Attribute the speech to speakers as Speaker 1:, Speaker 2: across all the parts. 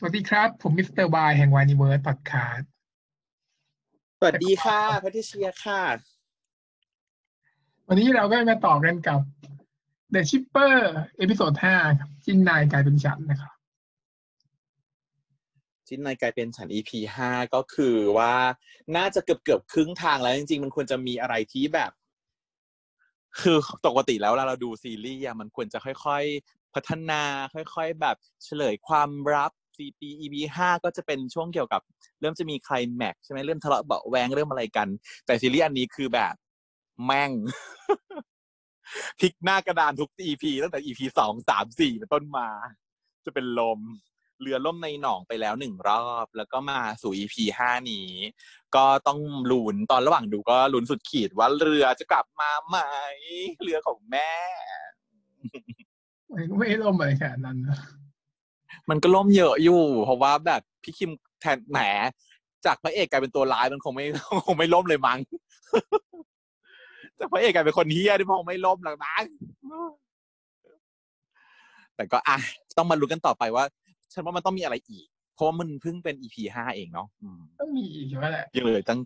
Speaker 1: สวัสดีครับ ผมมิสเตอร์บายแห่งวานิเวิร์สพอดคาสต์
Speaker 2: สวัสดีค่ะแพทริเชียค่ะ
Speaker 1: วันนี้เราก็มาต่อกันกับ The Shipper episode ห้าครับจิ้นนายกลายเป็นฉันนะครับ
Speaker 2: จิ้นนายกลายเป็นฉัน EP ห้าก็คือว่าน่าจะเกือบเกือบๆครึ่งทางแล้วจริงๆ มันควรจะมีอะไรที่แบบ คือปกติแล้วเวลาเราดูซีรีส์อะมันควรจะค่อยๆพัฒนาค่อยๆ แบบเฉลยความลับ CP EP ห้าก็จะเป็นช่วงเกี่ยวกับ เริ่มจะมีใครแม็กใช่ไหมเริ่มทะเลาะเบาแวงเริ่มอะไรกัน แต่ซีรีส์อันนี้คือแบบแม่งพลิกหน้ากระดานทุก EP ตั้งแต่ EP สองสามสี่เป็นต้นมา จะเป็นลม เรือล่มในหนองไปแล้วหนึ่งรอบ แล้วก็มาสู่ EP ห้านี้ ก็ต้องลุ้นตอนระหว่างดูก็ลุ้นสุดขีดว่าเรือจะกลับมาไหม เรือของแม่
Speaker 1: ไม่ล่มอะไรขนาดนั้นนะ
Speaker 2: มันก็ล่มเยอะอยู่ เพราะว่าแบบพี่คิมแทนแหมจากพระเอกกลายเป็นตัวร้ายมันคงไม่คงไม่ล่มเลยมั้งจากพระเอกกลายเป็นคนเฮี้ยที่คงไม่ล่มหรอกมั้งแต่ก็อะต้องมาลุ้นกันต่อไปว่า ฉันว่ามันต้องมีอะไรอีก เพราะว่ามันเพิ่งเป็น EP ห้าเองเนาะอืม
Speaker 1: ต้องมีอีกใช่ไหมแหละ
Speaker 2: ยังเหลยตั้ง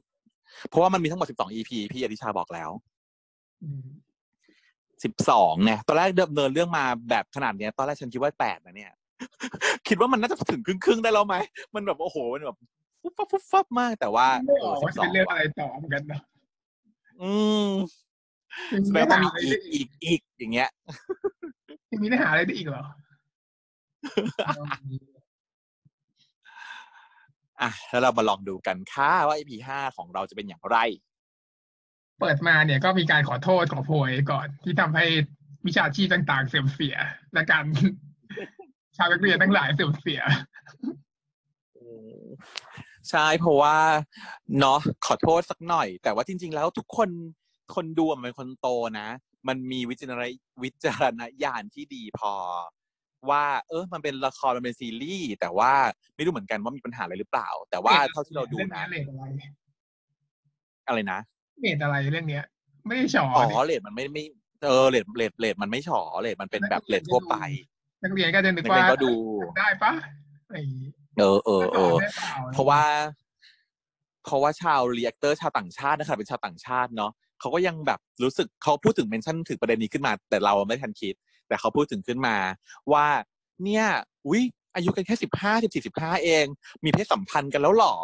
Speaker 2: เพราะว่ามันมีทั้งหมด12 EP พี่อดิชาบอกแล้ว
Speaker 1: อืม
Speaker 2: 12เนี่ย ตอนแรกเดิมเนินเรื่องมาแบบขนาดเนี้ย ตอนแรกฉันคิดว่าแปดนะเนี่ย คิดว่ามันน่าจะถึงครึ่งครึ่งๆได้แล้วไหม มันแบบโอ้โห มันแบบฟุบฟับฟุบฟับมากแต่ว่า
Speaker 1: ไม่ออก
Speaker 2: เออ
Speaker 1: ว่าจะเป็น
Speaker 2: 12
Speaker 1: เรื่องอะไรต่อเหมือนกันนะ
Speaker 2: อืม
Speaker 1: ยัง
Speaker 2: แสด
Speaker 1: ไม่
Speaker 2: งว่า
Speaker 1: หา
Speaker 2: มี
Speaker 1: อะไร
Speaker 2: อี
Speaker 1: ได้
Speaker 2: ก
Speaker 1: อี
Speaker 2: อี
Speaker 1: ก
Speaker 2: กอีกอย่างเงี้ย
Speaker 1: ยังมีเนื้อหาอะไรได้อีกเหรอ
Speaker 2: อะแล้วเรามาลองดูกันค่ะว่า EP ห้าของเราจะเป็นอย่างไร
Speaker 1: เปิดมาเนี่ยก็มีการขอโทษขอโพยก่อนที่ทำให้วิชาชีพต่าง ๆ เสื่อมเสีย และการ ชาวนักเรียนทั้งหลายเสื่อมเสีย
Speaker 2: ใช่เพราะว่าเนาะขอโทษสักหน่อย แต่ว่าจริง ๆ แล้วทุกคนคนดูอะมันเป็นคนโตนะ มันมีวิจารณวิจารณญาณที่ดีพอ ว่า เออมันเป็นละครมันเป็นซีรีส์แต่ว่าไม่รู้เหมือนกันว่ามีปัญหาอะไรหรือเปล่า แต่ว่าเท่าที่เราดูนะ
Speaker 1: เรื่องนี้เลทอะไร
Speaker 2: อะไรนะ
Speaker 1: เลทอะไรเรื่องเนี้ย ไม่ได้ฉอ
Speaker 2: อ๋อ
Speaker 1: เนี่ย
Speaker 2: เลทมันไม่ไม่เออเลทเลทเลทมันไม่ฉอเลทมันเป็นแบบเลททั่วไป
Speaker 1: นักเรียนก็จะนึ
Speaker 2: นั
Speaker 1: ก
Speaker 2: กเรี
Speaker 1: ว่าย
Speaker 2: นก็ดู
Speaker 1: ได้ปะอะไรอย่างงี้
Speaker 2: เออเออเออ
Speaker 1: ได้ปล่
Speaker 2: เพราะว่า เพราะว่าชาวเรียกเตอร์ชาวต่างชาตินะครับเป็นชาวต่างชาติเนาะเขาก็ยังแบบรู้สึกเขาพูดถึงเมนชั่นถึงประเด็นนี้ขึ้นมา แต่เราไม่ทันคิด แต่เขาพูดถึงขึ้นมา ว่า เนี่ยอุ้ยอายุกันแค่สิบห้าสิบสี่สิบห้าเอง มีเพศสัมพันธ์กันแล้วเหรอ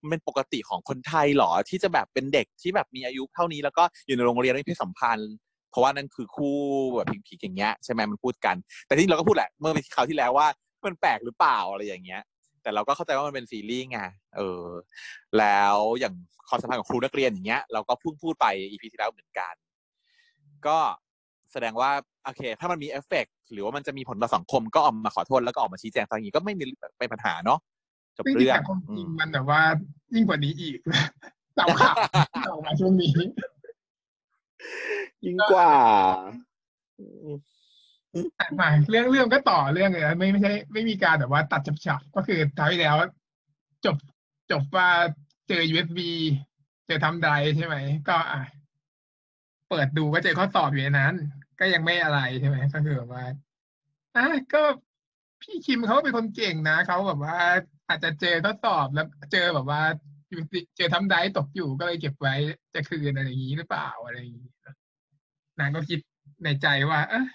Speaker 2: มันเป็นปกติของคนไทยเหรอที่จะแบบเป็นเด็กที่แบบมีอายุเท่านี้แล้วก็อยู่ในโรงเรียนมีเพศสัมพันธ์ เพราะว่านั่นคือคู่แบบผิงๆอย่างเงี้ยใช่ไหมมันพูดกัน แต่ที่เราก็พูดแหละ เมื่อคราวที่แล้วว่ามันแปลกหรือเปล่าอะไรอย่างเงี้ย แต่เราก็เข้าใจว่ามันเป็นซีรีส์ไงเออ แล้วอย่างความสัมพันธ์ของครูนักเรียนอย่างเงี้ยเราก็เพิ่งพูดไปอีพีที่แล้วเหมือนกัน ก็แสดงว่าโอเค ถ้ามันมีเอฟเฟกต์หรือว่ามันจะมีผลต่อสังคมก็ออกมาขอโทษแล้วก็ออกมาชี้แจงทางนี้ก็ไม่มีเป็นปัญหาเนาะจบ
Speaker 1: ซึ่ง
Speaker 2: เรื่อง
Speaker 1: แต่ความจ
Speaker 2: อื
Speaker 1: ริง
Speaker 2: ม
Speaker 1: มันแบบว่ายิ่งกว่านี้อีกตามข่าวที่ออกมาช่วงนี้
Speaker 2: ยิ่งกว่า
Speaker 1: อ่มาเรื่องเรื่องก็ต่อเรื่องเลยไม่ไม่ใช่ ไม่มีการแบบว่าตัดจับฉับก็คือท้ายที่แล้ว จบจบว่าเจอ USB เจอทำไดใช่ไหม ก็อะเปิดดูก็เจอข้อสอบอยู่ในนั้น ก็ยังไม่อะไรใช่ไหมก็คือแบบว่าอะก็พี่คิมเขาเป็นคนเก่งนะเขาแบบว่า อาจจะเจอข้อสอบแล้วเจอแบบว่า เจอทำไดรฟ์ตกอยู่ก็เลยเก็บไว้จะคืนอะไรอย่างนี้หรือเปล่าอะไรอย่างนี้นางก็คิดในใจว่า เอะ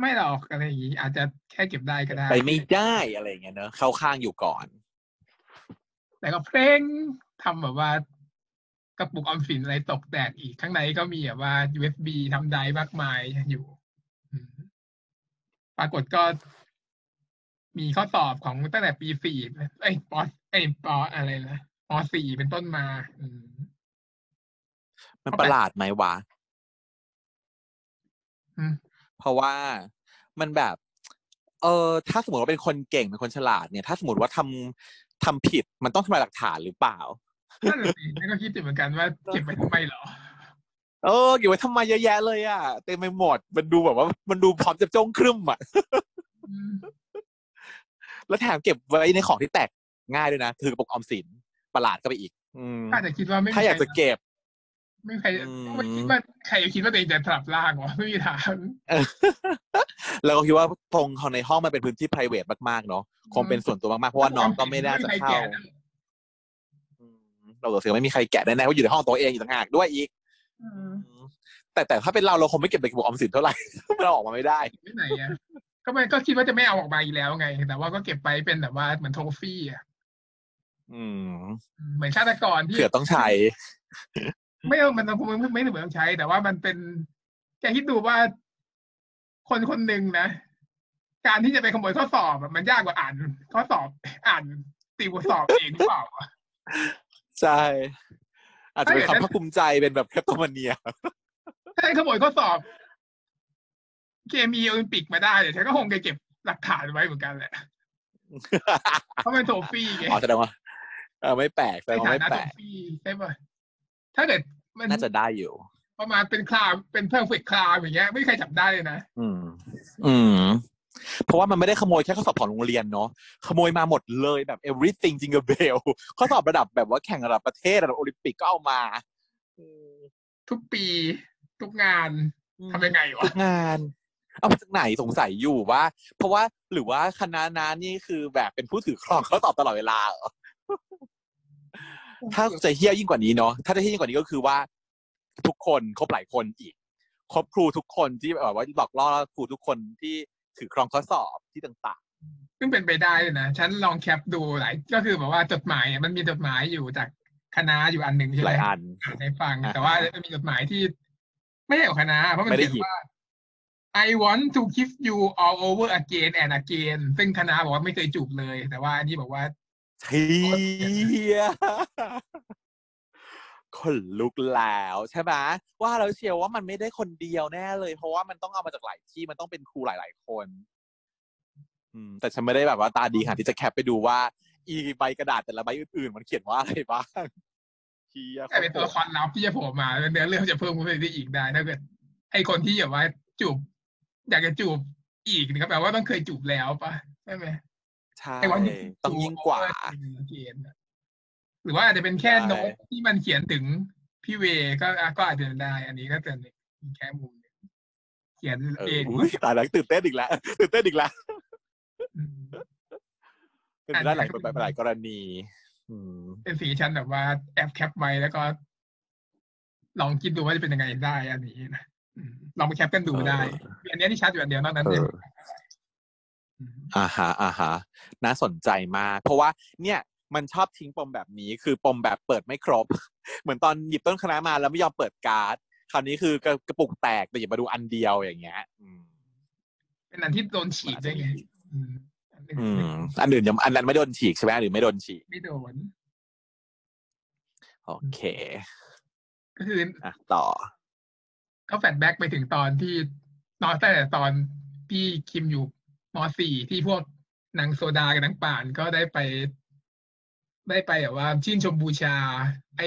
Speaker 1: ไม่หรอกอะไรอย่างนี้อาจจะแค่เก็บได้ก็ได้
Speaker 2: ไปไม่ได้อะไรอย่างเงี้ยเนอะเข้าข้างอยู่ก่อน
Speaker 1: แต่ก็เพลงทำแบบว่ากระปุกออมสินอะไรตกแตกอีกข้างในก็มีแบบว่า USB ทำไดร์มากมายอยู่อืมปรากฏก็มีข้อสอบของตั้งแต่ปีสี่เอ้ยปอเอ้ยปออะไรนะ ปสี่เป็นต้นมา อืม
Speaker 2: มันประหลาดไหมวะ
Speaker 1: อืม
Speaker 2: เพราะว่ามันแบบ เออถ้าสมมติว่าเป็นคนเก่งเป็นคนฉลาดเนี่ย ถ้าสมมติว่าทำทำผิดมันต้องทำลายหลักฐานหรือเปล่า
Speaker 1: นั่นแหละสินั่นก็คิดอยู่เหมือนกันว่าเก็บไว้ทำไมเหรอ
Speaker 2: เออเก็บไว้ทำไมเยอะแยะเลยอะเต็มไปหมดมันดูแบบว่า มันดูพร้อมจะจ้องครึ่มอะ
Speaker 1: อืม
Speaker 2: แล้วแถมเก็บไว้ในของที่แตกง่ายด้วยนะ คือกระปุกออมสิน ประหลาดก็ไปอีกอืม
Speaker 1: อาจจะคิดว่าไม่มี
Speaker 2: ถ้าอยากจะ
Speaker 1: ใคร
Speaker 2: เก็บ
Speaker 1: ไม่มีใคร
Speaker 2: อืม
Speaker 1: ไม่คิดว่าใครจะคิดว่าตัวเองจะสลับร่างวะไม่มีทาง
Speaker 2: เออแล้วก็คิดว่าตรงของในห้องมันเป็นพื้นที่ p r i v a t มากๆเนาะคงเป็นส่วนตัวมากๆเพราะว่าน้องก็ไม่น่าจะเข้าอืมเราก็เสียไม่มีใครแกะแน่ๆว่าอยู่ในห้องตัวเองอยู่ต่างหากด้วยอีก
Speaker 1: อืม
Speaker 2: แต่แต่ถ้าเป็นเราเราคงไม่เก็บในกระปุกออมสินเท่าไหร่เราออกมาไม่ได้
Speaker 1: ที่ไหนอะก็ไม่ก็คิดว่าจะไม่เอาออกมาอีกแล้วไง แต่ว่าก็เก็บไปเป็นแบบว่าเหมือนโทฟี่อะ
Speaker 2: อืม
Speaker 1: เหมือนฆาตกรที่
Speaker 2: เผื่อต้องใช้
Speaker 1: ไม่เอามันคงไม่ไม่เหมือนต้องใช้ แต่ว่ามันเป็นแกคิดดูว่าคนคนหนึ่งนะ การที่จะไปขโมยข้อสอบอะมันยากกว่าอ่านข้อสอบอ่านติวสอบเองหรือเปล่าอะ
Speaker 2: ใช่อาจจะเป็น
Speaker 1: ถ้า
Speaker 2: ค
Speaker 1: อย่างนั้น
Speaker 2: วามภาคภูมิใจเป็นแบบแคปโตมาเนีย
Speaker 1: ถ้าฉันขโมยข้อสอบเคมีโอลิมปิกมาได้เดี๋ยวฉันก็คงจะเก็บหลักฐานไว้เหมือนกันแหละเพราะมันโทฟี่ไง
Speaker 2: อ๋อแสดงว่า เออไม่แปลกแสด
Speaker 1: ใน
Speaker 2: งว่า
Speaker 1: ฐา
Speaker 2: ไม่
Speaker 1: นะ
Speaker 2: แป
Speaker 1: โท
Speaker 2: ลก
Speaker 1: ฟี่ใช่ป่ะถ้าเกิดมัน
Speaker 2: น่าจะได้อยู่
Speaker 1: ประมาณเป็นคลาวเป็นเพอร์เฟกคลาวอย่างเงี้ย ไม่มีใครจับได้เลยนะ
Speaker 2: อืม อืม เพราะว่ามันไม่ได้ขโมยแค่ข้อสอบของโรงเรียนเนาะขโมยมาหมดเลยแบบ everything jingle bell ข้อสอบระดับแบบว่าแข่งระดับประเทศระดับโอลิมปิกก็เอามาอืม
Speaker 1: ทุกปี ทุกงานทำยังไงวะ
Speaker 2: ทุกงาน เอามาจากไหนสงสัยอยู่ว่า เพราะว่าหรือว่าคณะนั้นนี่คือแบบเป็นผู้ถือครองข้อสอบตลอดเวลาเหรอ ถ้าจะเฮี้ยยิ่งกว่านี้เนาะถ้าจะเฮี้ยยิ่งกว่านี้ก็คือว่า ทุกคนครบหลายคนอีกครบครูทุกคนที่แบบว่าหลอกล่อครูทุกคนที่ถือครองข้อสอบที่ต่าง
Speaker 1: ซึ่งเป็นไปได้เลยนะ ฉันลองแคปดูหลายก็คือแบบว่าจดหมายเนี่ยมันมีจดหมายอยู่จากคณะอยู่อันหนึ่ง
Speaker 2: ๆ
Speaker 1: ใช่
Speaker 2: ห
Speaker 1: ไหม
Speaker 2: ลายอัน
Speaker 1: อ่านให้ฟัง
Speaker 2: อ่า
Speaker 1: แต่ว่ามันมีจดหมายที่ ไม่ใช่ของคณะเพราะมัน
Speaker 2: ไม่ได้
Speaker 1: เขียน
Speaker 2: หยิบ
Speaker 1: ว่า I want to kiss you all over again and again ซึ่งคณะบอกว่าไม่เคยจูบเลย แต่ว่าอันนี้บอกว่า
Speaker 2: เชียคนลุกแล้วใช่ไหมว่าเราเชียวว่ามันไม่ได้คนเดียวแน่เลย เพราะว่ามันต้องเอามาจากหลายที่มันต้องเป็นครูหลาย ๆ คนอืมแต่ฉันไม่ได้แบบว่าตาดีค่ะที่จะแคปไปดูว่า อีใบกระดาษแต่ละใบอื่นๆ มันเขียนว่าอะไรบ้างเชีย
Speaker 1: กลายเป็นตัวละครลับที่จะโผล่มาเนื้อเรื่องจะเพิ่มขึ้นไปได้อีกได้ถ้าเกิดไอคนที่แบบว่าจูบอยากจะจูบอีกนี่ก็แปลว่าต้องเคยจูบแล้วปะใช่ไหม
Speaker 2: ใช่
Speaker 1: ไอวัน
Speaker 2: ต้องยิ่งกว่า
Speaker 1: เกณฑ์หรือว่าอาจจะเป็นแค่
Speaker 2: ใช่
Speaker 1: โน้ตที่มันเขียนถึงพี่เวก็อะก็อาจจะได้ อันนี้ก็เป็นแค่มุมหนึ่งเขียน
Speaker 2: เอ
Speaker 1: เอ
Speaker 2: องอุ้ยตายแล้วตื่นเต้นอีกแล้วตื่นเต้นอีกแล้ว
Speaker 1: ม
Speaker 2: เป็นไปได้หลายคนหลายกรณีอืม
Speaker 1: เป็นสีชั้นแบบว่าแอปแคปไว้แล้วก็ ลองคิดดูว่าจะเป็นยังไงได้อันนี้นะอืมลองไปแคปกันดูได้
Speaker 2: เออ
Speaker 1: มีอันเนี้ยที่ชัดอยู่อันเดียวนอกนั้น
Speaker 2: เอ
Speaker 1: เนี่ย
Speaker 2: ออ่าฮะอ่าฮะน่าสนใจมาก เพราะว่าเนี่ยมันชอบทิ้งปมแบบนี้ คือปมแบบเปิดไม่ครบ เหมือนตอนหยิบต้นคณะมาแล้วไม่ยอมเปิดการ์ด คราวนี้คือกระกระปุกแตกแต่หยิบมาดูอันเดียวอย่างเงี้ยอืม
Speaker 1: เป็นอันที่โดนฉีกได้ไงอืมอันอื่น
Speaker 2: อืมอันอื่นยังอันนั้นไม่โดนฉีกใช่ไหมหรือไม่โดนฉีก
Speaker 1: ไม่โดน
Speaker 2: โอเค
Speaker 1: ก็คือ
Speaker 2: อะต่อ
Speaker 1: ก็แฟลชแบ็กไปถึงตอนที่ตอนแต่ตอนพี่คิมอยู่ม สี่ที่พวกนางโซดากับนางป่านก็ได้ไป ได้ไปแบบว่าชื่นชมบูชา ไอ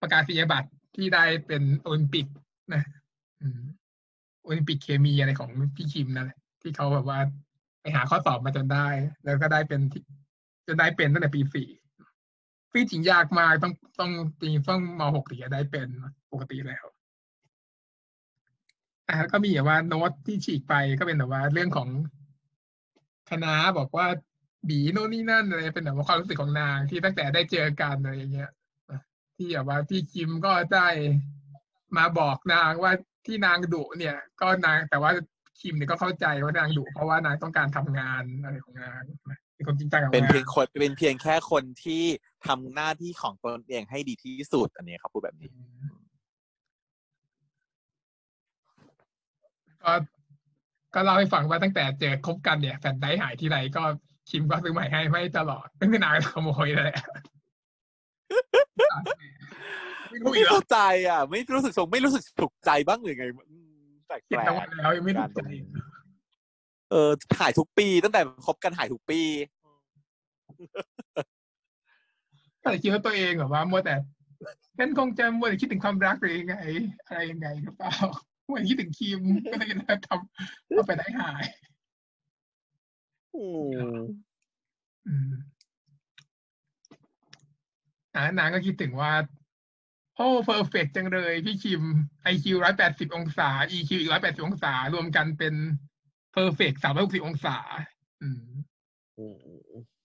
Speaker 1: ประกาศนียบัตรที่ได้เป็นโอลิมปิกนะโอลิมปิกเคมีอะไรของพี่คิมนั่นแหละที่เขาแบบว่าไปหาข้อสอบมาจนได้ แล้วก็ได้เป็นที่จนได้เป็นตั้งแต่ปีสี่ซึ่งจริงยากมากต้องต้องปีต้องมหกถึงจะได้เป็นปกติแล้ว อ่าแล้วก็มีแบบว่าโน้ตที่ฉีกไปก็เป็นแบบว่าเรื่องของคณะบอกว่าบีโน่นนี่นั่นอะไรเป็นแบบว่าความรู้สึกของนางที่ตั้งแต่ได้เจอกันอะไรอย่างเงี้ยอะที่แบบว่าพี่คิมก็ได้มาบอกนางว่าที่นางดุเนี่ย ก็นางแต่ว่าคิมเนี่ยก็เข้าใจว่านางดุเพราะว่านางต้องการทำงานอะไรของนางนะเป็นคนจริงจังกับ
Speaker 2: เป็น
Speaker 1: งา
Speaker 2: เพีย
Speaker 1: น
Speaker 2: งคนเป็นเพียงแค่คนที่ทำหน้าที่ของตนเองให้ดีที่สุดอันนี้ครับพูดแบบนี้
Speaker 1: ก็ก็เล่าให้ฟังว่าตั้งแต่เจอคบกันเนี่ยแฟนได้หายที่ไรก็คิมก็ซื้อใหม่ให้ไม่ตลอดตั้งแต่นานขโมยเลยไม่รู้
Speaker 2: ไม่
Speaker 1: อีกเหรอ
Speaker 2: เข้าใจอะ ไม่รู้สึกสงไม่รู้สึกถูกใจบ้างหรือไงอืมแปลก
Speaker 1: เขียน
Speaker 2: ๆ
Speaker 1: ตะวันแล้วยังไม่ถูกใจ
Speaker 2: เออหายทุกปี ตั้งแต่คบกันหายทุกปี
Speaker 1: ก็เลยคิดว่าตัวเองแบบว่ามัวแต่ฉันคงจะมัวแต่คิดถึงความรักหรือยังไง อะไรยังไงหรือเปล่า มัวแต่คิดถึงคิมก็เลยทำเอาไปได้หาย
Speaker 2: อืม
Speaker 1: อืมอ่านางก็คิดถึงว่า โอ้ perfect จังเลย พี่คิม IQ ร้อยแปดสิบองศา EQ อีกร้อยแปดสิบองศา รวมกันเป็น perfect สามร้อยหกสิบองศา อืม
Speaker 2: อืม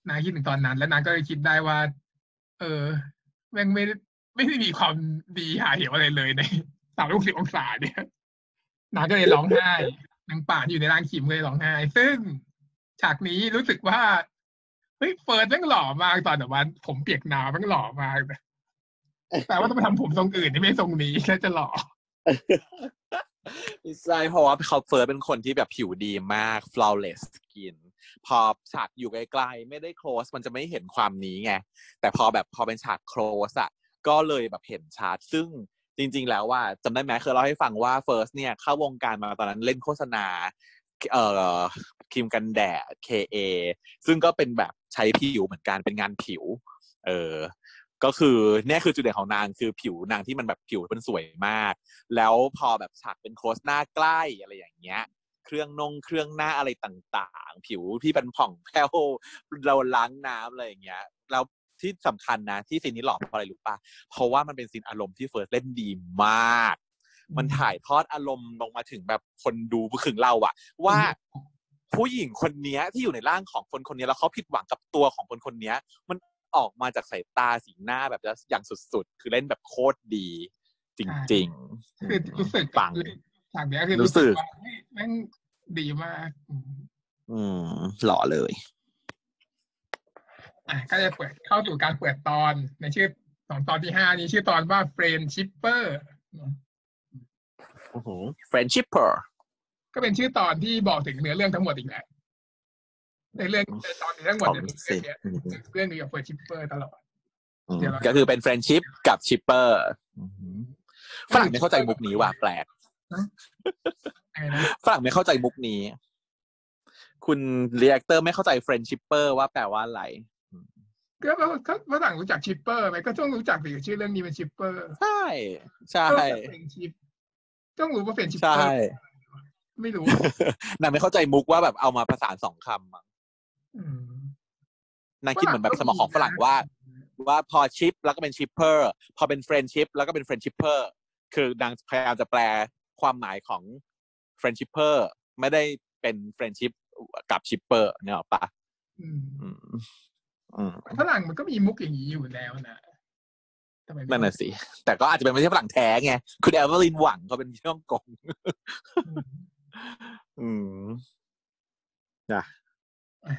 Speaker 1: นางคิดถึงตอนนั้น แล้วนางก็เลยคิดได้ว่า เออแม่งไม่ได้ไม่ได้มีความดีห่าเหวอะไรเลยในสามร้อยหกสิบองศาเนี่ย นางก็เลยร้องไห้นางป่านอยู่ในร่างคิมเลยร้องไห้ ซึ่งฉากนี้รู้สึกว่าเฮ้ยเฟิร์สแม่งหล่อมากตอนแบบว่าผมเปียกน้ำแม่งหล่อมากแต่ว่าต้องไปทำผมทรงอื่นที่ไม่ทรงนี้แค่จะหล่อ
Speaker 2: ใช่เพราะว่าเขาเฟิร์สเป็นคนที่แบบผิวดีมาก flawless skin พอฉากอยู่ไกลๆไม่ได้ close มันจะไม่เห็นความนี้ไง แต่พอแบบพอเป็นฉาก close อะก็เลยแบบเห็นชัดซึ่ง จริง ๆ แล้วว่าจำได้ไหมเคยเล่าให้ฟังว่า first เนี่ยเข้าวงการมาตอนนั้นเล่นโฆษณาเอ่อครีมกันแดด KA ซึ่งก็เป็นแบบใช้ผิวเหมือนกันเป็นงานผิว เออก็คือเนี่ยคือจุดเด่นของนางคือผิวนางที่มันแบบผิวมันสวยมาก แล้วพอแบบฉากเป็นโคสหน้าใกล้อะไรอย่างเงี้ย เครื่องนงเครื่องหน้าอะไรต่างๆ ผิวที่เป็นผ่องแผ้วเราล้างน้ำอะไรอย่างเงี้ยแล้ว ที่สำคัญนะที่ซีนนี้หล่อเพราะอะไรรู้ปะเพราะว่ามันเป็นซีนอารมณ์ที่เฟิร์สเล่นดีมาก มันถ่ายทอดอารมณ์ลงมาถึงแบบคนดูถึงเราอะว่าผู้หญิงคนเนี้ยที่อยู่ในร่างของคนคนนี้แล้วเขาผิดหวังกับตัวของคนคนนี้มันออกมาจากสายตาสีหน้าแบบอย่างสุดๆ คือเล่นแบบโคตรดี จริงๆ
Speaker 1: คือรู้สึก
Speaker 2: ปัง
Speaker 1: ฉากเนี้ยคือ
Speaker 2: รู้
Speaker 1: รู้
Speaker 2: สึ
Speaker 1: สึ
Speaker 2: ก
Speaker 1: กว่าเฮ้ยแม่งดีมาก อืม
Speaker 2: อืมหล่อเลย
Speaker 1: อะก็จะเปิดเข้าสู่การเปิดตอนในชื่อสองตอนที่ห้านี้ชื่อตอนว่า Friendshipper
Speaker 2: friendshipper
Speaker 1: ก็เป็นชื่อตอนที่บอกถึงเนื้อเรื่องทั้งหมดอีกแหละในเรื่องในตอนนี้ทั้งหมด
Speaker 2: ของ
Speaker 1: เนี่ย
Speaker 2: เสร็จ
Speaker 1: เรื่องนี้กับ Friendshipper ตลอด
Speaker 2: อืม
Speaker 1: เดี๋ยวเรา
Speaker 2: ก็คือเป็น friendship กับ shipper ฝรั่งไม่เข้าใจมุกนี้ว่ะแปลก
Speaker 1: ไงนะ
Speaker 2: ฝรั่งไม่เข้าใจมุกนี้ คุณเรียกเตอร์ไม่เข้าใจ friendshipper ว่าแปลว่าอะไร
Speaker 1: ก็ก็ฝรั่งรู้จัก Shipper ไหมก็ต้องรู้จักสิชื่อเรื่องนี้เป็น Shipper
Speaker 2: ใช่ใช่
Speaker 1: ก็เป็น Friendship ต้องรู้ว่าเป็น
Speaker 2: ใช่
Speaker 1: Shipper ไม่รู้
Speaker 2: นางไม่เข้าใจมุกว่าแบบเอามาประสานสองคำอะ
Speaker 1: อืม
Speaker 2: นางคิดเหมือนแบบสมองของฝรั่งว่า ว่าพอ ship แล้วก็เป็น shipper พอเป็น friendship แล้วก็เป็น friendshipper คือนางพยายามจะแปลความหมายของ friendshipper ไม่ได้เป็น friendshipกับ shipper เนี่ยหรอกปะ
Speaker 1: อืม
Speaker 2: อืมอืม
Speaker 1: ฝรั่งมันก็มีมุกอย่างนี้อยู่แล้วนะทำไมไม่
Speaker 2: นั่นน่ะสิ แต่ก็อาจจะเป็นไม่ใช่ฝรั่งแท้ไง คุณเอเวอร์ลินหวังเขาเป็นฮ่องกง
Speaker 1: อืม
Speaker 2: อืม
Speaker 1: อะ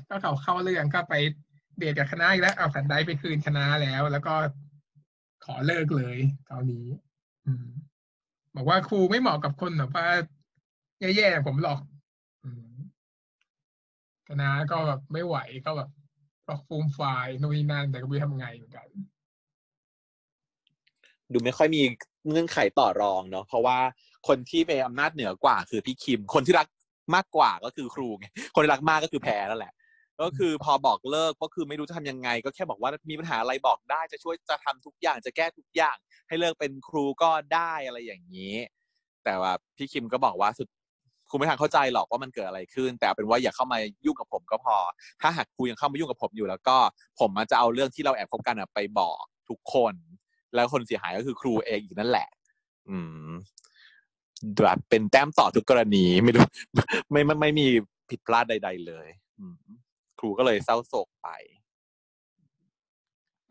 Speaker 1: ก็เขาเข้าเรื่องก็ไปเดทกับคณะอีกแล้ว เอา flash drive ไปคืนคณะแล้ว แล้วก็ขอเลิกเลยคราวนี้อืมบอกว่าครูไม่เหมาะกับคนแบบว่าแย่ๆอย่างผมหรอกอืมคณะก็แบบไม่ไหวก็แบบ ก็ฟูมไฟายนู่นนี่นั่นแต่ก็ไม่รู้ทำไงเหมือนกัน
Speaker 2: ดูไม่ค่อยมีเงื่อนไขต่อรองเนาะเพราะว่าคนที่มีอำนาจเหนือกว่า คือพี่คิม คนที่รักมากกว่าก็คือครูไงคนที่รักมากก็คือแพ้นั่นแหละ ก็คือพอบอกเลิกก็คือไม่รู้จะทำยังไง ก็แค่บอกว่ามีปัญหาอะไรบอกได้จะช่วยจะทำทุกอย่างจะแก้ทุกอย่าง ให้เลิกเป็นครูก็ได้อะไรอย่างนี้ แต่ว่าพี่คิมก็บอกว่าสุด ครูไม่ทางเข้าใจหรอกว่ามันเกิดอะไรขึ้น แต่เป็นว่าอย่าเข้ามายุ่งกับผมก็พอ ถ้าหากครูยังเข้ามายุ่งกับผมอยู่ แล้วก็ผมมันจะเอาเรื่องที่เราแอบคบกันไปบอกทุกคน แล้วคนเสียหายก็คือครูเองอีกนั่นแหละ อืมแบบเป็นแต้มต่อทุกกรณีไม่รู้ไม่ไม่ไม่มีผิดพลาดใด ๆ เลยอืครูก็เลยเศร้าโศกไป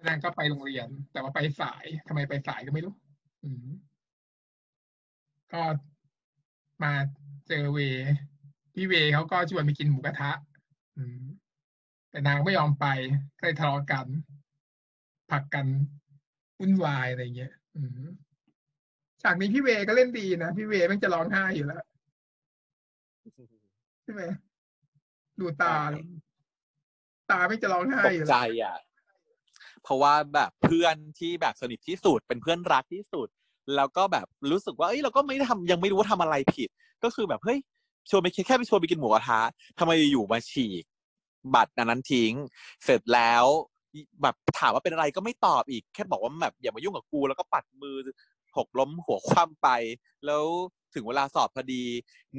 Speaker 1: นางก็ไปโรงเรียน แต่ว่าไปสายทำไมไปสายก็ไม่รู้อืก็มา เจอเว พี่เวเขาก็ชวนไปกินหมูกระทะ อืม แต่นางไม่ยอมไปก็เลยทะเลาะกันผลักกันวุ่นวายอะไรเงี้ย อืมฉากนี้พี่เวก็เล่นดีนะพี่เวแมันจะร้องไห้อยู่แล้วใช่ไหมดูตา ตาไม่จะร้องไห้
Speaker 2: ต
Speaker 1: อกยู่
Speaker 2: ใจ
Speaker 1: แล้ว
Speaker 2: อะ เพราะว่าแบบเพื่อนที่แบบสนิทที่สุดเป็นเพื่อนรักที่สุด แล้วก็แบบรู้สึกว่าเอ้ยเราก็ไม่ได้ทำยังไม่รู้ว่าทำอะไรผิด ก็คือแบบเฮ้ยชวนไปแค่ไปชวนไปกินหมูกระทะทำไมอยู่มาฉีก บัตรนนั้นทิ้ง เสร็จแล้วแบบถามว่าเป็นอะไรก็ไม่ตอบอีก แค่บอกว่าแบบอย่ามายุ่งกับกูแล้วก็ปัดมือหกล้มหัวคว่ำไป แล้วถึงเวลาสอบพอดี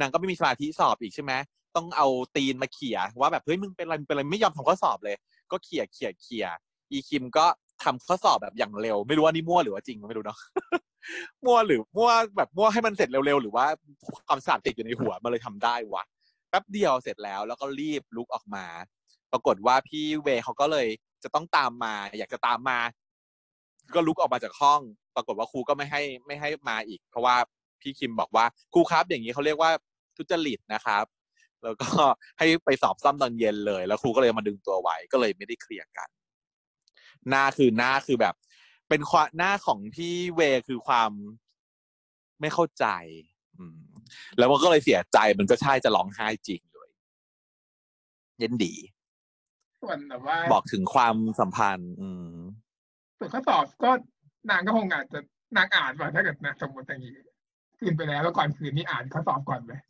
Speaker 2: นางก็ไม่มีสมาธิสอบอีกใช่ไหมต้องเอาตีนมาเขี่ยว่าแบบเฮ้ยมึงเป็นอะไรมึงเป็นอะไรไม่ยอมทำข้อสอบเลย ก็เขี่ยเขี่ยเขี่ยอีคิมก็ ทำข้อสอบแบบอย่างเร็ว ไม่รู้ว่านี่มั่วหรือว่าจริงไม่รู้เนาะมั่วหรือมั่วแบบมั่วให้มันเสร็จเร็วๆหรือว่าความสะอาดติดอยู่ในหัวมันเลยทำได้วะแป๊บเดียวเสร็จแล้วแล้วก็รีบลุกออกมา ปรากฏว่าพี่เวเขาก็เลยจะต้องตามมา อยากจะตามมา ก็ลุกออกมาจากห้อง ปรากฏว่าครูก็ไม่ให้ไม่ให้มาอีก เพราะว่าพี่คิมบอกว่าครูครับ อย่างนี้เขาเรียกว่าทุจริตนะครับ แล้วก็ให้ไปสอบซ่อมตอนเย็นเลย แล้วครูก็เลยมาดึงตัวไว้ก็เลยไม่ได้เคลียร์กัน หน้าคือหน้าคือแบบ เป็นความหน้าของพี่เวย์คือความไม่เข้าใจ อืม แล้วมันก็เลยเสียใจมันก็ใช่จะร้องไห้จริงเลย เย็นดี
Speaker 1: ส่วนแบบว่า
Speaker 2: บอกถึงความสัมพันธ์ อืม
Speaker 1: ส่วนข้อสอบก็นางก็คงอาจจะนางอ่านมาถ้าเกิดนางสมมติอย่างนี้คืนไปแล้วแล้วก่อนคืนนี้อ่านข้อสอบก่อนเลย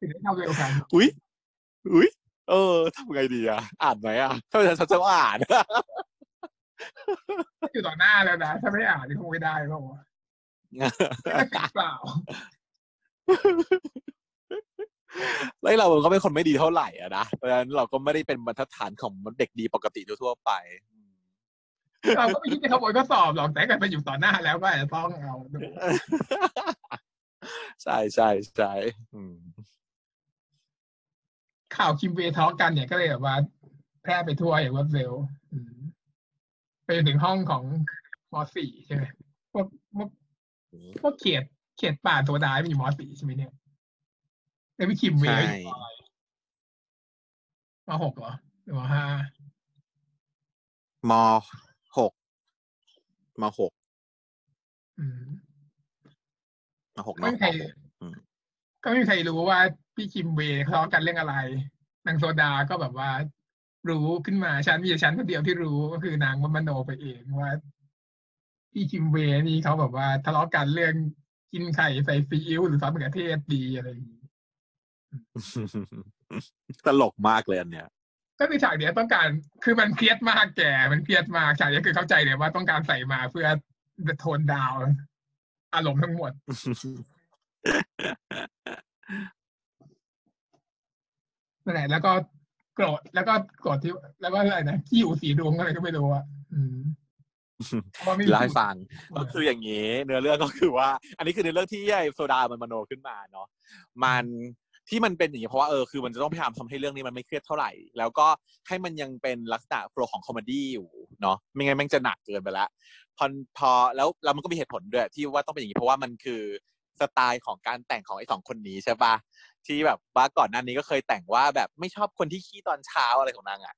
Speaker 1: ถึงได้ทำเร็วกัน
Speaker 2: อุ้ยอุ้ย เออทำไงดีอะ อ่านไหมอะถ้าเป็นฉันจะอ่าน
Speaker 1: อยู่ต่อหน้าแล้วนะ ถ้าไม่อ่านนี่คงไม่ได้เพราะว่าไม่ได้เปล่า
Speaker 2: แล้วเราก็เป็นคนไม่ดีเท่าไหร่อะนะเพราะฉะนั้นเราก็ไม่ได้เป็นบรรทัดฐานของเด็กดีปกติทั่วๆไป
Speaker 1: เราก็ไม่คิดจะขโมยข้อสอบหรอกแต่ถ้าเกิดไปอยู่ต่อหน้าแล้วก็อาจจะต้องเอาดู
Speaker 2: ใช่ใช่ใช่อืม
Speaker 1: ข่าวคิมเวย์ทอล์กกันเนี่ยก็เลยแบบว่า แพร่ไปทั่วอย่างรวดเร็วอืมไปจนถึงห้องของมสี่ใช่ไหมพวกพวกพวกเขียดเขียดป่าตัวดายมันอยู่มสี่ใช่ไหมเนี่ยแล้วพี่คิมเวย์อยู่มอะไรมหกเหรอหรือมห้าม
Speaker 2: หกมหก
Speaker 1: อืม
Speaker 2: มหก
Speaker 1: ไม่
Speaker 2: เนาะ
Speaker 1: มีใคร
Speaker 2: มหกอืม
Speaker 1: ก็ไม่มีใครรู้ว่าพี่คิมเวย์ทะเลาะกันเรื่องอะไร นางโซดาก็แบบว่า รู้ขึ้นมาฉันมีแต่ฉันคนเดียวที่รู้ก็คือนางมันมโนไปเองว่าพี่คิมเวย์นี่เขาแบบว่าทะเลาะกันเรื่องกินไข่ใส่ซีอิ๊วหรือซอสมะเขือเทศดีอะไรอย่างนี้
Speaker 2: ตลกมากเลยอันเนี้ย
Speaker 1: ก็คือฉากเนี้ยต้องการคือมันเครียดมากแกมันเครียดมากฉากนี้คือเข้าใจเลยว่าต้องการใส่มาเพื่อโทนดาวน์อารมณ์ทั้งหมด นั่นแหละแล้วก็โกรธแล้วก็โกรธที่แล้วก็อะไรนะขี้หูสีรุ้งอะไรก็ไม่รู้อะอืมเพราะว่าไม่มี
Speaker 2: เล่าให้ฟังก็คืออย่างนี้ เนื้อเรื่องก็คือว่า อันนี้คือเนื้อเรื่องที่ไอ้โซดามันมโนขึ้นมาเนาะมันที่มันเป็นอย่างนี้เพราะว่าเออคือมันจะต้องพยายามทำให้เรื่องนี้มันไม่เครียดเท่าไหร่ แล้วก็ให้มันยังเป็นลักษณะ flow ของ comedy อยู่เนาะไม่งั้นมันจะหนักเกินไปละพอพอแล้วแล้วมันก็มีเหตุผลด้วยที่ว่าต้องเป็นอย่างนี้เพราะว่ามันคือ สไตล์ของการแต่งของไอ้สองคนนี้ใช่ปะที่แบบว่าก่อนหน้านี้ก็เคยแต่งว่าแบบไม่ชอบคนที่ขี้ตอนเช้าอะไรของนางอะ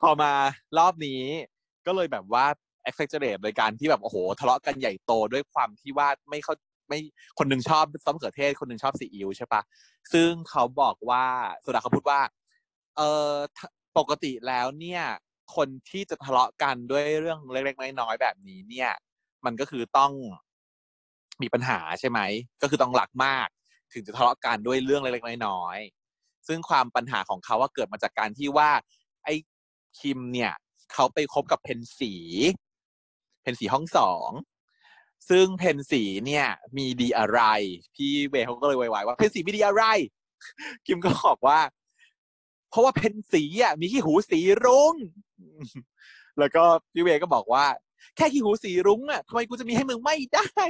Speaker 2: พอมารอบนี้ก็เลยแบบว่า exaggerate โดยการที่แบบโอ้โหทะเลาะกันใหญ่โตด้วยความที่ว่าไม่เข้าไม่คนหนึ่งชอบซอมเขือเทศ คนหนึ่งชอบซีอิ๊วใช่ปะซึ่งเขาบอกว่าโซดาเขาพูดว่า เออปกติแล้วเนี่ย คนที่จะทะเลาะกันด้วยเรื่องเล็กๆน้อยๆแบบนี้เนี่ย มันก็คือต้อง มีปัญหาใช่ไหม ก็คือต้องรักมาก ถึงจะทะเลาะกันด้วยเรื่องเล็กๆน้อยๆซึ่งความปัญหาของเขาว่าเกิดมาจากการที่ว่า ไอ้คิมเนี่ย เขาไปคบกับเพนสี เพนสีห้องสองซึ่งเพนสีเนี่ยมีดีอะไร พี่เวเขาก็เลยไวๆว่าเพนสีมีดีอะไร คิมก็บอกว่า เพราะว่าเพนสีอะมีขี้หูสีรุง้ง แล้วก็พี่เวก็บอกว่า แค่ขี้หูสีรุ้งอะทำไมกูจะมีให้มึงไม่ได้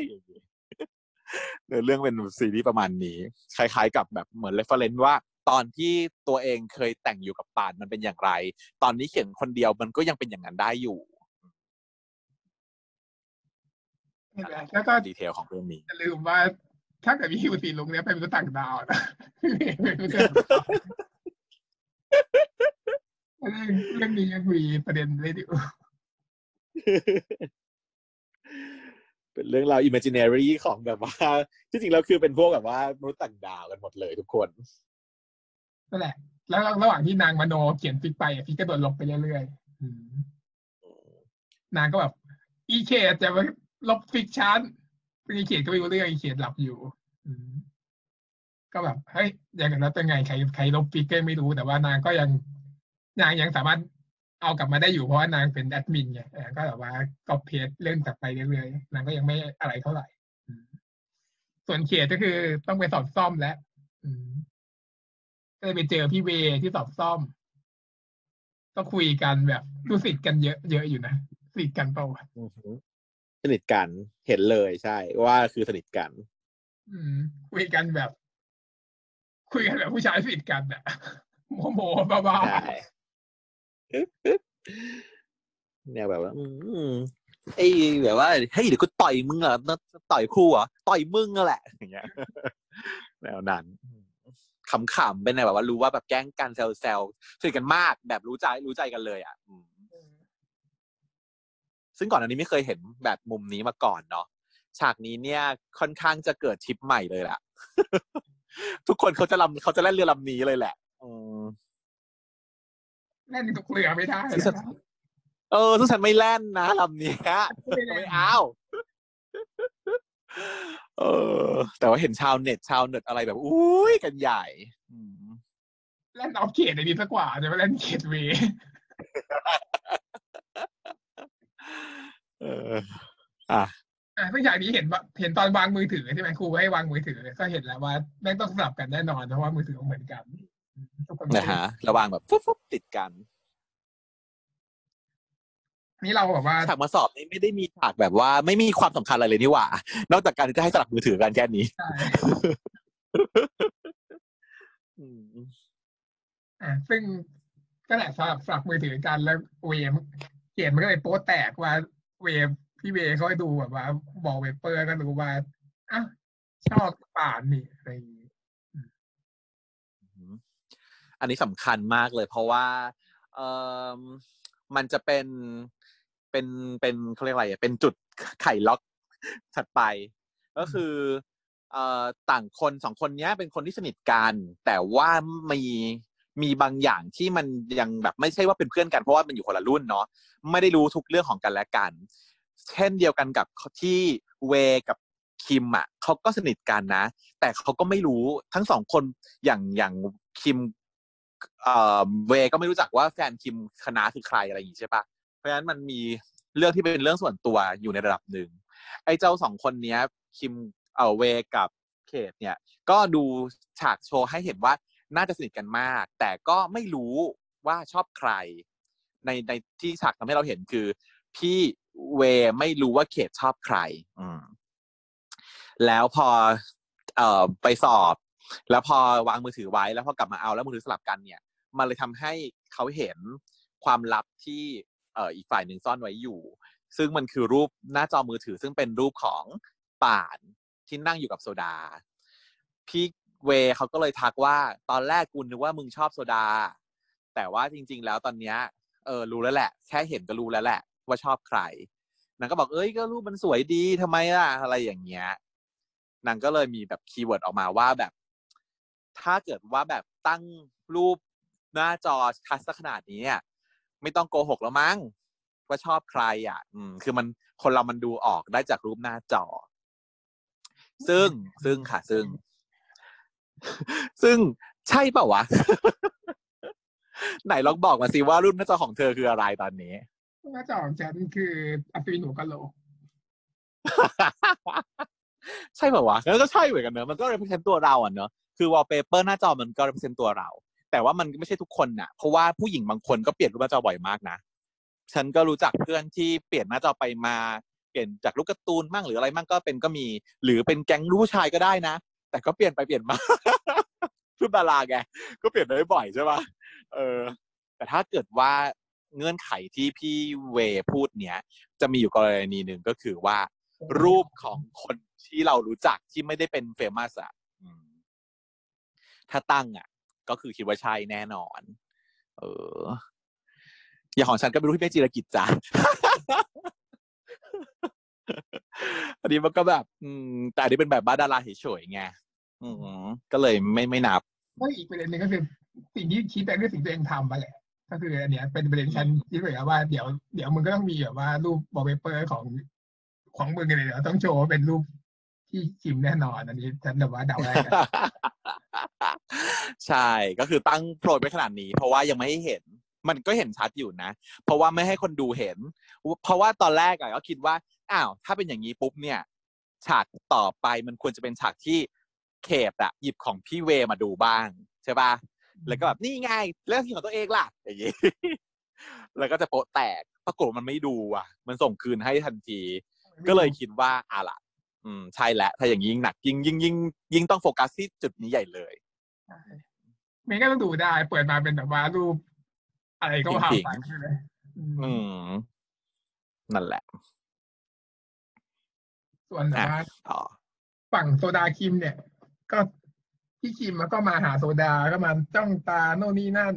Speaker 2: เนื้อเรื่องเป็นซีรีส์ประมาณนี้ คล้ายๆ กับแบบเหมือน reference ว่า ตอนที่ตัวเองเคยแต่งอยู่กับป่านมันเป็นอย่างไร ตอนนี้เขียนคนเดียวมันก็ยังเป็นอย่างนั้นได้อยู่
Speaker 1: นี่แหละแล้วก็
Speaker 2: detail ของเรื่องนี้
Speaker 1: อย่าลืมว่าถ้าเกิดขี้หูสีรุ้งเนี่ยเป็นมนุษย์ต่างดาวนะเป็นมนุษย์ต่างดาวเรื่องเรื่องนี้ยังมีประเด็นเลยดิ
Speaker 2: เป็นเรื่องราว imaginary ของแบบว่าที่จริงแล้วคือเป็นพวกแบบว่ามนุษย์ต่างดาวกันหมดเลยทุกคน
Speaker 1: นั่นแหละ แล้วระหว่างที่นางมโนเขียน fic ไปอะ fic ก็โดนลบไปเรื่อยๆนางก็แบบ อีเขตจะมาลบ fic ฉันอีเขตก็ไม่รู้เรื่องอีเขตหลับอยู่ก็แบบเฮ้ยอย่างนั้นเป็นไงใครใครลบฟิกก็ไม่รู้แต่ว่านางก็ยังนางยังสามารถ เอากลับมาได้อยู่เพราะว่านางเป็นแอดมินไงเออก็แบบว่าก็เพจเรื่องต่อไปเรื่อยๆนางก็ยังไม่อะไรเท่าไหร่อืมส่วนเขตก็คือต้องไปสอบซ่อมแล้วอืมก็เลยไปเจอพี่เวที่สอบซ่อม ก็คุยกันแบบดูสิทธิ์กันเยอะเยอะอยู่นะสนิทกันเปล่าวะ
Speaker 2: อือหือสนิทกันเห็นเลยใช่ ว่าคือสนิทกัน
Speaker 1: อืม คุยกันแบบ คุยกันแบบผู้ชายสนิทกันอะโมโมบ้า
Speaker 2: ใช่ แนวแบบว่า อืมไอ้แบบว่าเฮ้ยเดี๋ยวกูต่อยมึงเหรอต่อยครูเหรอต่อยมึงนั่นแหละอย่างเงี้ยแนวนั้นขำๆเป็นแบบว่ารู้ว่าแบบแกล้งกันแซวๆสนิทกันมากแบบรู้ใจรู้ใจกันเลย อะซึ่งก่อนอันนี้ไม่เคยเห็นแบบมุมนี้มาก่อนเนาะฉากนี้เนี่ย ค่อนข้างจะเกิดทิปใหม่เลยแหละทุกคนเขาจะลำเขาจะเล่นเรือลำนี้เลยแหละ อืม
Speaker 1: ๆเล่นทุกเรือไม่ได้
Speaker 2: ซึ่งฉัน
Speaker 1: นะ
Speaker 2: เออซึ่งฉันไม่เล่นนะลำนี้
Speaker 1: ไม่เล่น
Speaker 2: ไม่เอาเออ แต่ว่าเห็นชาวเน็ตชาวเน็ตอะไรแบบอุ้ยกันใหญ่อืม
Speaker 1: เล่นออฟเขตในดีสักกว่าจะไม่เล่นเขตเวย์
Speaker 2: เอออะ
Speaker 1: อะซึ่งฉากนี้เห็นว่าเห็นตอนวางมือถือใช่ไหมครูให้วางมือถือ ก็เห็นแล้วว่าแม่งต้องสลับกันแน่นอนเพราะว่ามือถือเหมือนกันทุกค น
Speaker 2: นะฮะระหว่างแบบฟุ๊บฟุ๊บติดกัน
Speaker 1: นี่เราแบบว่า
Speaker 2: ฉากมาสอบนี่ไม่ได้มีฉากแบบว่า ไม่มีความสำคัญอะไรเลยนี่หว่า นอกจากการที่จะให้สลับมือถือกันแค่นี้
Speaker 1: ใช่
Speaker 2: อืม
Speaker 1: อะซึ่งก็แหละสลับสลับมือถือกันแล้วเวมเขียนมันก็เลยโป๊แตกว่า เวมพี่เวเขาให้ดูแบบว่า บอกเวเปอร์ก็รู้ว่าอ้าวชอบป่านนี่อะไรอย่างงี้
Speaker 2: อันนี้สำคัญมากเลย เพราะว่าเออมันจะเป็นเป็นเป็นเขาเรียกอะไรอะเป็นจุดไข่ล็อกถัดไป ก็คือเอ่อต่างคนสองคนเนี้ยเป็นคนที่สนิทกัน แต่ว่ามีมีบางอย่างที่มันยังแบบไม่ใช่ว่าเป็นเพื่อนกันเพราะว่ามันอยู่คนละรุ่นเนาะไม่ได้รู้ทุกเรื่องของกันและกัน เช่นเดียวกันกับที่เวกับคิมอะเขาก็สนิทกันนะ แต่เขาก็ไม่รู้ทั้งสองคนอย่างอย่างคิม เอ่อเวก็ไม่รู้จักว่าแฟนคิมคณะคือใครอะไรอย่างงี้ใช่ปะเพราะฉะนั้นมันมีเรื่องที่เป็นเรื่องส่วนตัวอยู่ในระดับหนึ่งไอ้เจ้าสองคนเนี้ย คิมเอ่อเวกับเคทเนี่ย ก็ดูฉากโชว์ให้เห็นว่าน่าจะสนิทกันมาก แต่ก็ไม่รู้ว่าชอบใคร ในในที่ฉากทำให้เราเห็นคือ พี่เวไม่รู้ว่าเขตชอบใคร อืมแล้วพอเอ่อไปสอบ แล้วพอวางมือถือไว้แล้วพอกลับมาเอาแล้วมือถือสลับกันเนี่ย มันเลยทำให้เขาเห็นความลับที่เอ่ออีกฝ่ายหนึ่งซ่อนไว้อยู่ ซึ่งมันคือรูปหน้าจอมือถือ ซึ่งเป็นรูปของป่านที่นั่งอยู่กับโซดา พี่เวเขาก็เลยทักว่าตอนแรกกูนึกว่ามึงชอบโซดา แต่ว่าจริง ๆ แล้วตอนเนี้ยเออรู้แล้วแหละ แค่เห็นก็รู้แล้วแหละ ว่าชอบใครนางก็บอกเอ้ยก็รูปมันสวยดีทำไมล่ะอะไรอย่างเงี้ยนางก็เลยมีแบบ keyword ออกมาว่าแบบ ถ้าเกิดว่าแบบตั้งรูปหน้าจอชัดสักขนาดนี้อะไม่ต้องโกหกแล้วมั้งว่าชอบใครอะ อืม คือมันคนเรามันดูออกได้จากรูปหน้าจอ ซึ่งซึ่งค่ะ ซึ่ง ซึ่งใช่เปล่าวะ ไหนลองบอกมาสิว่ารูปหน้าจอของเธอคืออะไรตอนนี้
Speaker 1: หน้าจอของฉันคืออัศวินหัวกะโหลก
Speaker 2: ใช่เปล่าวะแล้วก็ใช่เหมือนกันเนอะมันก็ represent ตัวเราอะเนอะ คือ wallpaper หน้าจอมันก็ represent ตัวเรา แต่ว่ามันไม่ใช่ทุกคนน่ะเพราะว่าผู้หญิงบางคนก็เปลี่ยนรูปหน้าจอบ่อยมากนะ ฉันก็รู้จักเพื่อนที่เปลี่ยนหน้าจอไปมา เปลี่ยนจากรูปการ์ตูนมั่งหรืออะไรมั่งก็เป็นก็มี หรือเป็นแก๊งรูปผู้ชายก็ได้นะ แต่ก็เปลี่ยนไปเปลี่ยนมารูปดาราไงก็เปลี่ยนได้บ่อยใช่ปะเออ แต่ถ้าเกิดว่าเงื่อนไขที่พี่เวพูดเนี้ยจะมีอยู่กรณีหนึ่งก็คือว่า รูปของคนที่เรารู้จักที่ไม่ได้เป็นเฟมัสอะ ถ้าตั้งอะ ก็คือคิดว่าใช่แน่นอน เออ อย่างของฉันก็เป็นรูปพี่เป้จิรกิจจ้ะอันนี้มันก็แบบ อืม แต่อันนี้เป็นแบบบ้าดาราเฉยๆไงอืมก็เลยไม่ไม่นับ
Speaker 1: ก็อีกประเด็นหนึ่งก็คือ สิ่งที่คิดแต่คือสิ่งที่ตัวเองทำมาแหละก็คืออันเนี้ยเป็นประเด็นฉันคิดเลยว่าเดี๋ยวเดี๋ยวมึงก็ต้องมีแบบว่ารูปบอเปเปอร์ของของมึงเลยเดี๋ยวต้องโชว์ว่าเป็นรูปพี่คิมแน่นอนอันนี้ฉันแบบว่าเดาได้
Speaker 2: ใช่ก็คือตั้งโปรยไปขนาดนี้ เพราะว่ายังไม่ให้เห็น มันก็เห็นชัดอยู่นะ เพราะว่าไม่ให้คนดูเห็น เพราะว่าตอนแรกอะก็คิดว่าอ้าวถ้าเป็นอย่างนี้ปุ๊บเนี่ย ฉากต่อไปมันควรจะเป็นฉากที่เขตอะหยิบของพี่เวมาดูบ้างใช่ปะแล้วก็แบบนี่ไงเรื่องที่ของตัวเองล่ะอย่างงี้แล้วก็จะโปะแตกปรากฏมันไม่ดูอะ มันส่งคืนให้ทันที ก็เลยคิดว่าอะล่ะ อืมใช่แล้วถ้าอย่างนี้ยิ่งหนักยิ่งยิ่งยิ่งยิ่งต้องโฟกัสที่จุดนี้ใหญ่เลย
Speaker 1: ใช่ไม่งั้นก็ต้องดูได้ เปิดมาเป็นแบบว่ารูป อะไรก็ว่า
Speaker 2: ผิง
Speaker 1: ไป
Speaker 2: ๆ
Speaker 1: ใช่ไหมอืม
Speaker 2: อืม นั่นแหละ
Speaker 1: ส่วนแบบว่า
Speaker 2: ต่อ
Speaker 1: ฝั่งโซดาคิมเนี่ย ก็พี่คิมมันก็มาหาโซดาก็มาจ้องตาโน่นนี่นั่น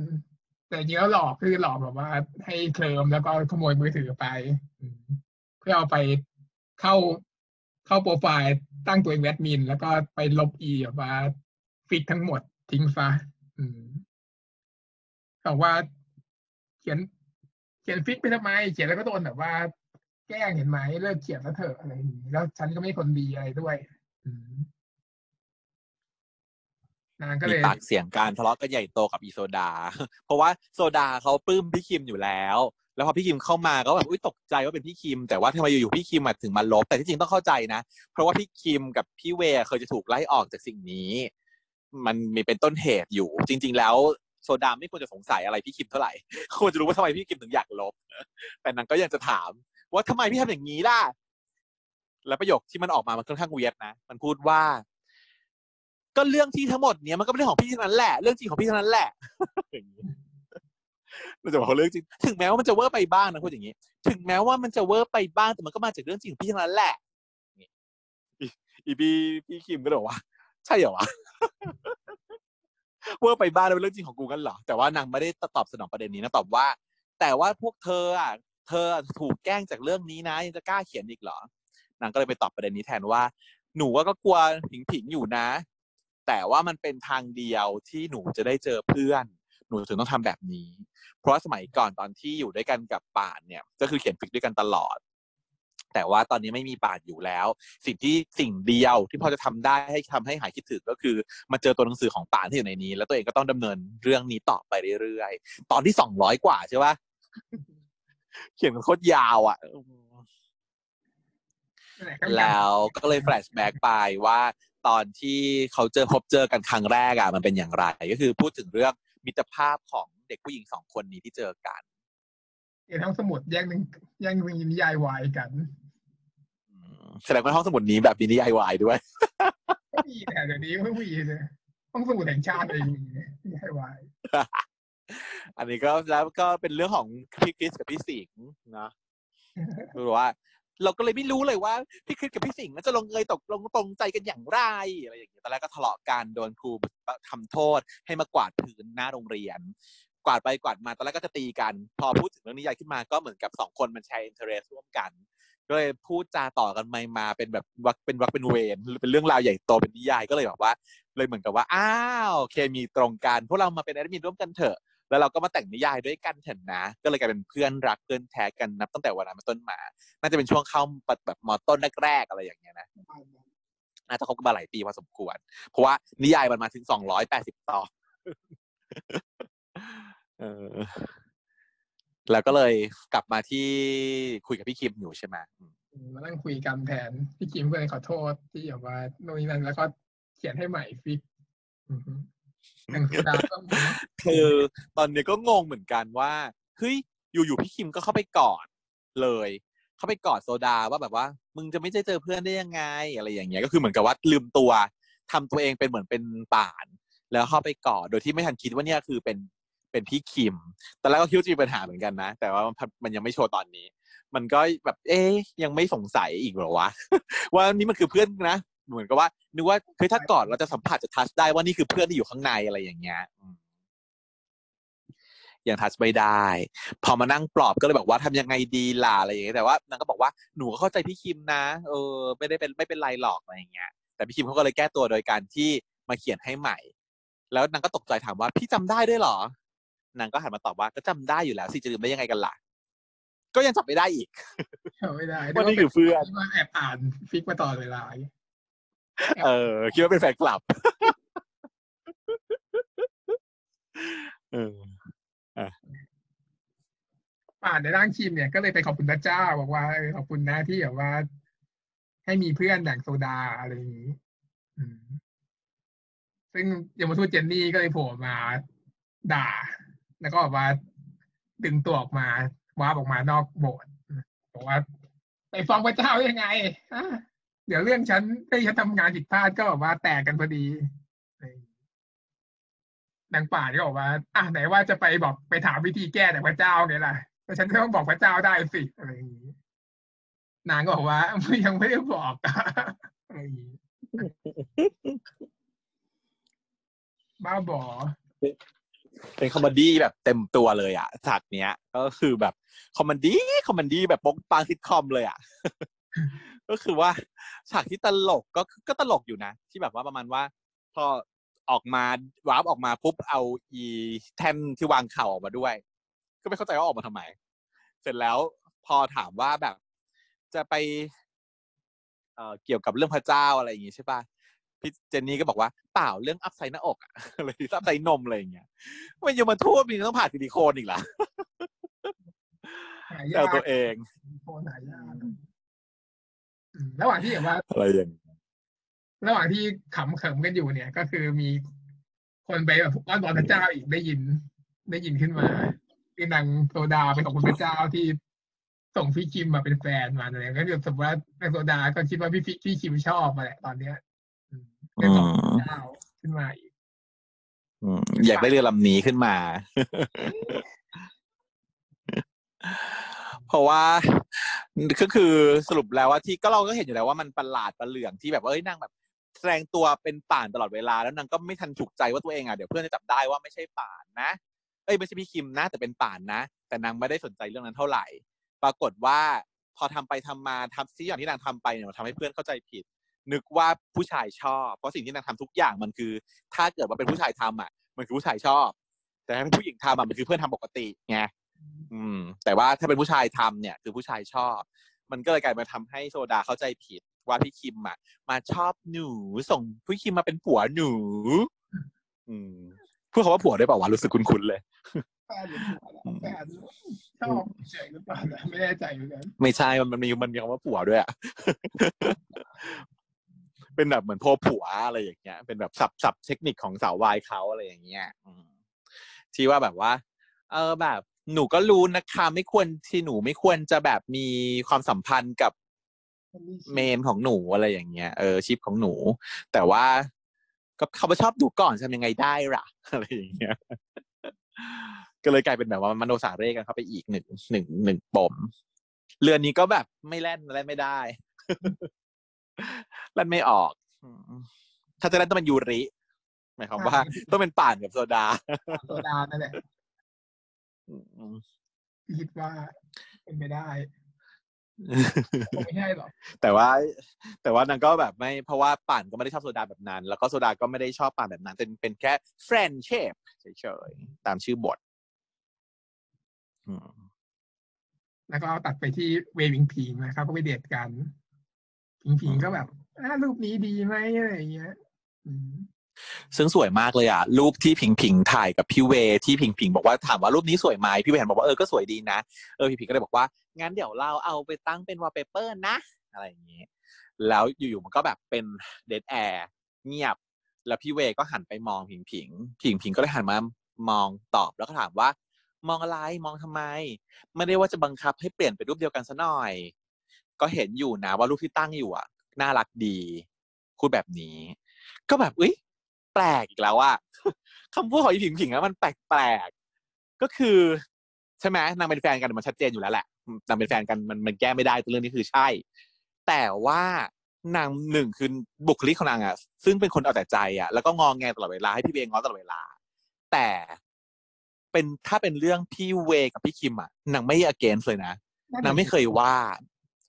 Speaker 1: แต่จริงแล้วหลอกคือหลอกแบบว่า ให้เคลิ้มแล้วก็ขโมยมือถือไปอืมเพื่อเอาไปเข้า เข้าโปรไฟล์ตั้งตัวเองแอดมิน แล้วก็ไปลบอีแบบว่า fic ทั้งหมดทิ้งซะอืมบอกว่า เขียน เขียน fic ไปทำไม เขียนแล้วก็โดนแบบว่า แกล้งเห็นไหมเลิกเขียนแล้วเถอะอะไรอย่างนี้แล้วฉันก็ไม่คนดีอะไรด้วยมนางก็
Speaker 2: มี
Speaker 1: เลย
Speaker 2: ปากเสียงการทะเลาะกันใหญ่โตกับอีโซดา เพราะว่าโซดาเขาปลื้มพี่คิมอยู่แล้ว แล้วพอพี่คิมเข้ามาก็แบบอุ้ยตกใจว่าเป็นพี่คิม แต่ว่าทำไมอยู่ๆพี่คิมถึงมาลบแต่ที่จริงต้องเข้าใจนะ เพราะว่าพี่คิมกับพี่เวเคยจะถูกไล่ออกจากสิ่งนี้ มันมีเป็นต้นเหตุอยู่ จริง ๆ แล้วโซดามไม่ควรจะสงสัยอะไรพี่คิมเท่าไหร่ควรจะรู้ว่าทำไมพี่คิมถึงอยากลบ แต่นางก็ยังจะถาม ว่าทำไมพี่ทำอย่างนี้ล่ะ แล้วประโยคที่มันออกมามันค่อนข้างเวียดนะ มันพูดว่า ก็เรื่องที่ทั้งหมดเนี้ยมันก็เป็นเรื่องของพี่เท่านั้นแหละ เรื่องจริงของพี่เท่านั้นแหละ เราจะบอกว่าเรื่องจริง ถึงแม้ว่ามันจะเวอร์ไปบ้างนะพูดอย่างนี้ ถึงแม้ว่ามันจะเวอร์ไปบ้างแต่มันก็มาจากเรื่องจริงของพี่เท่านั้นแหละนี่อีอีพี่พี่คิมก็บอกว่า ใช่เหรอวะเวอร์ไปบ้างแล้วเป็นเรื่องจริงของกูกันเหรอแต่ว่านางไม่ได้ตอบสนองประเด็นนี้นะตอบว่า แต่ว่าพวกเธออะเธอถูกแกล้งจากเรื่องนี้นะยังจะกล้าเขียนอีกเหรอนางก็เลยไปตอบประเด็นนี้แทนว่า หนูว่าก็กลัวผิงผิงๆอยู่นะ แต่ว่ามันเป็นทางเดียวที่หนูจะได้เจอเพื่อน หนูถึงต้องทำแบบนี้ เพราะว่าสมัยก่อนตอนที่อยู่ด้วยกันกับป่านเนี่ย ก็คือเขียนฟิกด้วยกันตลอด แต่ว่าตอนนี้ไม่มีป่านอยู่แล้ว สิ่งที่สิ่งเดียวที่พอจะทำได้ให้ทำให้หายคิดถึงก็คือ มาเจอตัวหนังสือของป่านที่อยู่ในนี้ แล้วตัวเองก็ต้องดำเนินเรื่องนี้ต่อไปเรื่อยๆตอนที่สองร้อยกว่าใช่ปะเขียนกันโคตรยาวอะ
Speaker 1: นั่นหะก็มีการ
Speaker 2: แล้วก็เลยแฟลชแบ็กไปว่าตอนที่เขาเจอพบเจอกันครั้งแรกอะมันเป็นอย่างไร ก็คือพูดถึงเรื่อง มิตรภาพของเด็กผู้หญิงสองคนนี้ที่เจอกัน
Speaker 1: เรียนห้องสมุดแย่งหนึ่งแย่งมีนิยายวายกัน
Speaker 2: อืมแสดงว่าห้องสมุดนี้แบบมีนิยายวายด้วย
Speaker 1: ก็มีแต่เดี๋ยวนี้ไม่มีเลยห้องสมุดแห่งชาติเองมีนิยายวาย
Speaker 2: อันนี้ก็แล้วก็เป็นเรื่องของพี่คริสกับพี่สิงห์นะคือว่า เราก็เลยไม่รู้เลยว่าพี่คริสกับพี่สิงห์จะลงเอยตกลงตรงใจกันอย่างไรอะไรอย่างเงี้ยตอนแรกก็ทะเลาะกันโดนครูทำโทษ ให้มากวาดพื้นหน้าโรงเรียน กวาดไปกวาดมาตอนแรกก็จะตีกัน พอพูดถึงเรื่องนิยายขึ้นมาก็เหมือนกับสองคนมันแชร์ interest ร่วมกันก็เลยพูดจาต่อกันไปมาเป็นแบบวรรคเป็นวรรคเป็นเวรเป็นเรื่องราวใหญ่โตเป็นนิยายก็เลยแบบว่า เลยเหมือนกับว่าอ้าวเคมีตรงกันพวกเรามาเป็นแอดมินร่วมกันเถอะ แล้วเราก็มาแต่งนิยายด้วยกันเถอะนะ ก็เลยกลายเป็นเพื่อนรักเพื่อนแท้กันนับตั้งแต่วันนั้นเป็นต้นมา น่าจะเป็นช่วงเข้าแบบมอต้นแรกๆอะไรอย่างเงี้ยนะน่าจะคบกันมาหลายปีพอสมควร เพราะว่านิยายมันมาถึงสองร้อยแปดสิบตอนเออแล้วก็เลยกลับมาที่คุยกับพี่คิมอยู่ใช่ไหมมา
Speaker 1: นั่งคุยกันแทนพี่กิมก็เลยขอโทษที่แบบว่าโน่นนี่นั่นแล้วก็เขียนให้ใหม่ฟิก อือฮึหนังสือดาวก็มี
Speaker 2: คือตอนนี้ก็งงเหมือนกันว่าเฮ้ยอยู่ๆพี่คิมก็เข้าไปกอดเลย เข้าไปกอดโซดาว่าแบบว่า มึงจะไม่ได้เจอเพื่อนได้ยังไง อะไรอย่างเงี้ยก็คือเหมือนกับว่าลืมตัวทำตัวเองเป็นเหมือนเป็นป่าน แล้วเข้าไปกอดโดยที่ไม่ทันคิดว่าเนี่ยคือเป็นเป็นพี่คิม ตอนแรกก็คิดว่าจะมีปัญหาเหมือนกันนะ แต่ว่ามันมันยังไม่โชว์ตอนนี้ มันก็แบบ เอ๊ยยังไม่สงสัยอีกเหรอวะ ว่านี่มันคือเพื่อนนะ เหมือนกับว่านึกว่าคือถ้ากอดเราจะสัมผัสจะทัชได้ว่านี่คือเพื่อนที่อยู่ข้างในอะไรอย่างเงี้ยอืมยังทัชไม่ได้ พอมานั่งปลอบก็เลยบอกว่าทำยังไงดีล่ะอะไรอย่างเงี้ยแต่ว่านางก็บอกว่าหนูก็เข้าใจพี่คิมนะเออ ไม่ได้เป็นไม่เป็นไรหรอกอะไรอย่างเงี้ย แต่พี่คิมเขาก็เลยแก้ตัวโดยการที่มาเขียนให้ใหม่ แล้วนางก็ตกใจถามว่าพี่จำได้ด้วยเหรอนางก็หันมาตอบว่าก็จำได้อยู่แล้วสิจะลืมได้ยังไงกันล่ะก็ยังจับไม่ได้อีก
Speaker 1: เอาไม่ได้
Speaker 2: ว่านี่คือเพื่อน
Speaker 1: ที่ว่าแอบอ่านฟิกมาตลอดเวลา
Speaker 2: เออ คิดว่าเป็นแฟนคลับ เออ
Speaker 1: ป่านในร่างคิมเนี่ยก็เลยไปขอบคุณพระเจ้า บอกว่าขอบคุณนะที่แบบว่า ให้มีเพื่อนอย่งโซดาอะไรอย่างนี้ซึ่งยมทูตเจนนี่ก็เลยโผล่มาด่า แล้วก็บอกว่าดึงตัวออกมาว้าออกมานอกโบสถ์บอกว่าไปฟ้องพระเจ้ายังไง เดี๋ยวเรื่องฉันที่ฉันทำงานผิดพลาดก็แบบว่าแตกกันพอดีนางป่านก็บอกว่า อะไหนว่าจะไปบอกไปถามวิธีแก้กับพระเจ้าไงล่ะแต่ฉันก็ต้องบอกพระเจ้าได้สิอะไรอย่างนี้นางก็บอกว่ายังไม่ได้บอกอะไรอย่างนี้บ้าบอ
Speaker 2: เป็น comedy แบบเต็มตัวเลยอะฉากเนี้ย ก็คือแบบ comedy comedy แบบปกปางซิทคอมเลยอะ ก็คือว่าฉากที่ตลกก็ก็ตลกอยู่นะ ที่แบบว่าประมาณว่า พอออกมา warp ออกมาปุ๊บเอาอีแท่นที่วางเข่าออกมาด้วย ก็ไม่เข้าใจว่าออกมาทำไม เสร็จแล้วพอถามว่าแบบ จะไปเอ่อเกี่ยวกับเรื่องพระเจ้าอะไรอย่างงี้ใช่ปะพี่เจนนี่ก็บอกว่าเปล่าเรื่อง upsize หน้าอกอะอะไร upsize นมอะไรอย่างเงี้ยมันยังมาทั่วมีต้องผ่านซิลิโคนอีกล่ะ
Speaker 1: หา
Speaker 2: แซ
Speaker 1: ยาวก
Speaker 2: ตัวเอง
Speaker 1: ระหว่างที่แบบว่า
Speaker 2: อะไรอย่างเงี้ย
Speaker 1: ระหว่างที่ขำเขิมกันอยู่เนี่ย ก็คือมีคนไปแบบอ้อนวอนพระเจ้าอีกได้ยิน ได้ยินขึ้นมาคือนางโซดาไปขอบคุณพระเจ้าที่ส่งพี่คิมมาเป็นแฟนมาอะไรก็คือสมมติว่านางโซดาก็คิดว่าพี่พี่พี่คิมชอบมาแหละตอนเนี้ยอืมก็ขอบคุณพระเจ้าขึ้นมาอีก
Speaker 2: อืมอยากได้เรือลำนี้ขึ้นมา เพราะว่าก็คือสรุปแล้วว่าที่ก็เราก็เห็นอยู่แล้วว่ามันประหลาดประเหลืองที่แบบว่าเอ้ยนางแบบแสดงตัวเป็นป่านตลอดเวลาแล้วนางก็ไม่ทันถูกใจว่าตัวเองอะเดี๋ยวเพื่อนจะจับได้ว่าไม่ใช่ป่านนะ เอ้ยไม่ใช่พี่คิมนะ แต่เป็นป่านนะ แต่นางไม่ได้สนใจเรื่องนั้นเท่าไหร่ ปรากฏว่าพอทำไปทำมาทำสิ่งอย่างที่นางทำไปเนี่ยมันทำให้เพื่อนเข้าใจผิด นึกว่าผู้ชายชอบ เพราะสิ่งที่นางทำทุกอย่างมันคือ ถ้าเกิดว่าเป็นผู้ชายทำอะ มันคือผู้ชายชอบ แต่ถ้าเป็นผู้หญิงทำอะมันคือเพื่อนทำปกติไง อืม แต่ว่าถ้าเป็นผู้ชายทำเนี่ย คือผู้ชายชอบ มันก็เลยกลายมาทำให้โซดาเข้าใจผิดว่าพี่คิมอะ มาชอบหนูส่งพี่คิมมาเป็นผัวหนู อืมพูดคำว่าผัวได้เปล่าวะรู้สึกคุ้นๆเลย
Speaker 1: แฟนหรือผัวล่ะแฟนชอบเฉยหรือเปล่านะไม่แน่ใจเหมือนกัน
Speaker 2: ไม่ใช่มันมันมีมันมีคำว่าผัวด้วยอะเป็นแบบเหมือนโพผัวอะไรอย่างเงี้ย เป็นแบบสับสับเทคนิคของสาววายเขาอะไรอย่างเงี้ยอืมที่ว่าแบบว่า เออแบบ หนูก็รู้นะคะ ไม่ควรที่หนูไม่ควรจะแบบมีความสัมพันธ์กับเมนของหนูอะไรอย่างเงี้ยเออชิปของหนู แต่ว่าก็เขาไม่ชอบดูก่อนทำยังไงได้ล่ะอะไรอย่างเงี้ยก็เลยกลายเป็นแบบว่ามโนสาเร่กันเข้าไปอีกหนึ่งหนึ่งหนึ่งปมเรือนนี้ก็แบบไม่แล่นแล่นไม่ได้แล่นไม่ออกอืมถ้าจะเล่นต้องเป็นยูริหมายความว่า ต้องเป็นป่านกับโซดา
Speaker 1: โซดานั่นแหละ
Speaker 2: อืม
Speaker 1: คิดว่าเป็นไม่ได้คงไม่ใช่หรอก
Speaker 2: แต่ว่า แต่ว่านางก็แบบไม่เพราะว่าป่านก็ไม่ได้ชอบโซดาแบบนั้น แล้วก็โซดาก็ไม่ได้ชอบป่านแบบนั้นเป็นเป็นแค่ friendship เฉยๆตามชื่อบทอืม
Speaker 1: แล้วก็เอาตัดไปที่เววิงพิงนะครับก็ไปเดทกันพิงพิงก็แบบอ่ารูปนี้ดีไหมอะไรอย่างเงี้ยอืม
Speaker 2: ซึ่งสวยมากเลยอะรูปที่พิงพิงถ่ายกับพี่เวที่พิงพิงบอกว่าถามว่ารูปนี้สวยไหมพี่เวเห็นบอกว่าเออก็สวยดีนะเออพิงพิงก็เลยบอกว่างั้นเดี๋ยวเราเอาไปตั้งเป็นวอลเปเปอร์นะ อะไรอย่างนี้ แล้วอยู่ๆมันก็แบบเป็น dead air เงียบ แล้วพี่เวก็หันไปมองพิงพิงพิงพิงก็เลยหันมามองตอบแล้วก็ถามว่า มองอะไรมองทำไม ไม่ได้ว่าจะบังคับให้เปลี่ยนไปรูปเดียวกันซะหน่อย ก็เห็นอยู่นะว่ารูปที่ตั้งอยู่อะน่ารักดีพูดแบบนี้ ก็แบบอุ้ย แปลกอีกแล้วอะคำพูดของอีผิงผิงอะมันแปลกๆก็คือ ใช่ไหมนางเป็นแฟนกันมันชัดเจนอยู่แล้วแหละนางเป็นแฟนกันมันมันแก้ไม่ได้เรื่องนี้คือใช่ แต่ว่านางหนึ่งคือบุคลิกของนางอะซึ่งเป็นคนเอาแต่ใจอะแล้วก็งองแงตลอดเวลาให้พี่เวง้อตลอดเวลา แต่เป็นถ้าเป็นเรื่องพี่เวกับพี่คิมอะนางไม่ against เลยนะนางไม่เคยว่า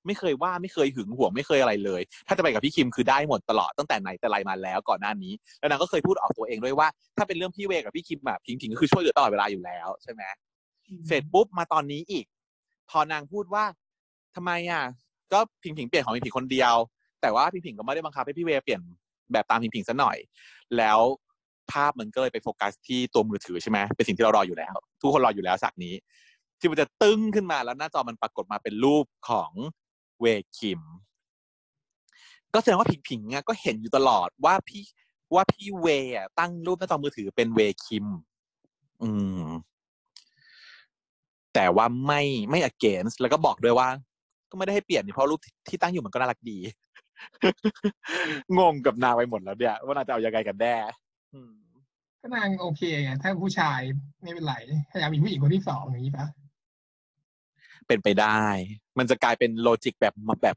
Speaker 2: ไม่เคยว่าไม่เคยหึงหวงไม่เคยอะไรเลย ถ้าจะไปกับพี่คิมคือได้หมดตลอดตั้งแต่ไหนแต่ไรมาแล้วก่อนหน้านี้ แล้วนางก็เคยพูดออกตัวเองด้วยว่า ถ้าเป็นเรื่องพี่เวกับพี่คิมแบบพิงพิงก็คือช่วยเหลือตลอดเวลาอยู่แล้วใช่ไหมเสร็จปุ๊บมาตอนนี้อีก พอนางพูดว่าทำไมอะก็พิงพิงเปลี่ยนของพิงพิงคนเดียว แต่ว่าพิงพิงก็ไม่ได้บังคับให้พี่เวเปลี่ยนแบบตามพิงพิงซะหน่อย แล้วภาพมันก็เลยไปโฟกัสที่ตัวมือถือใช่ไหมเป็นสิ่งที่เรารออยู่แล้ว ทุกคนรออยู่แล้วสักนี้ ที่มันจะตึ้งขึ้นมาแล้วหน้าจอมันปรากฏมาเป็นรูปของ เวคิม ก็แสดงว่าผิงผิงๆอะก็เห็นอยู่ตลอดว่าพี่ว่าพี่เวอะตั้งรูปหน้าจอมือถือเป็นเวคิม อืม แต่ว่าไม่ไม่ against แล้วก็บอกด้วยว่า ก็ไม่ได้ให้เปลี่ยนนี่เพราะรูปที่ตั้งอยู่มันก็น่ารักดี งงกับนางไปหมดแล้วเนี่ยว่านางจะเอายังไงกันแน่อืม
Speaker 1: ก็นางโอเคไงถ้าผู้ชายไม่เป็นไรถ้าอยากมีผู้หญิงคนที่สองอย่างนี้ปะ
Speaker 2: เป็นไปได้ มันจะกลายเป็นโลจิกแบบแบบ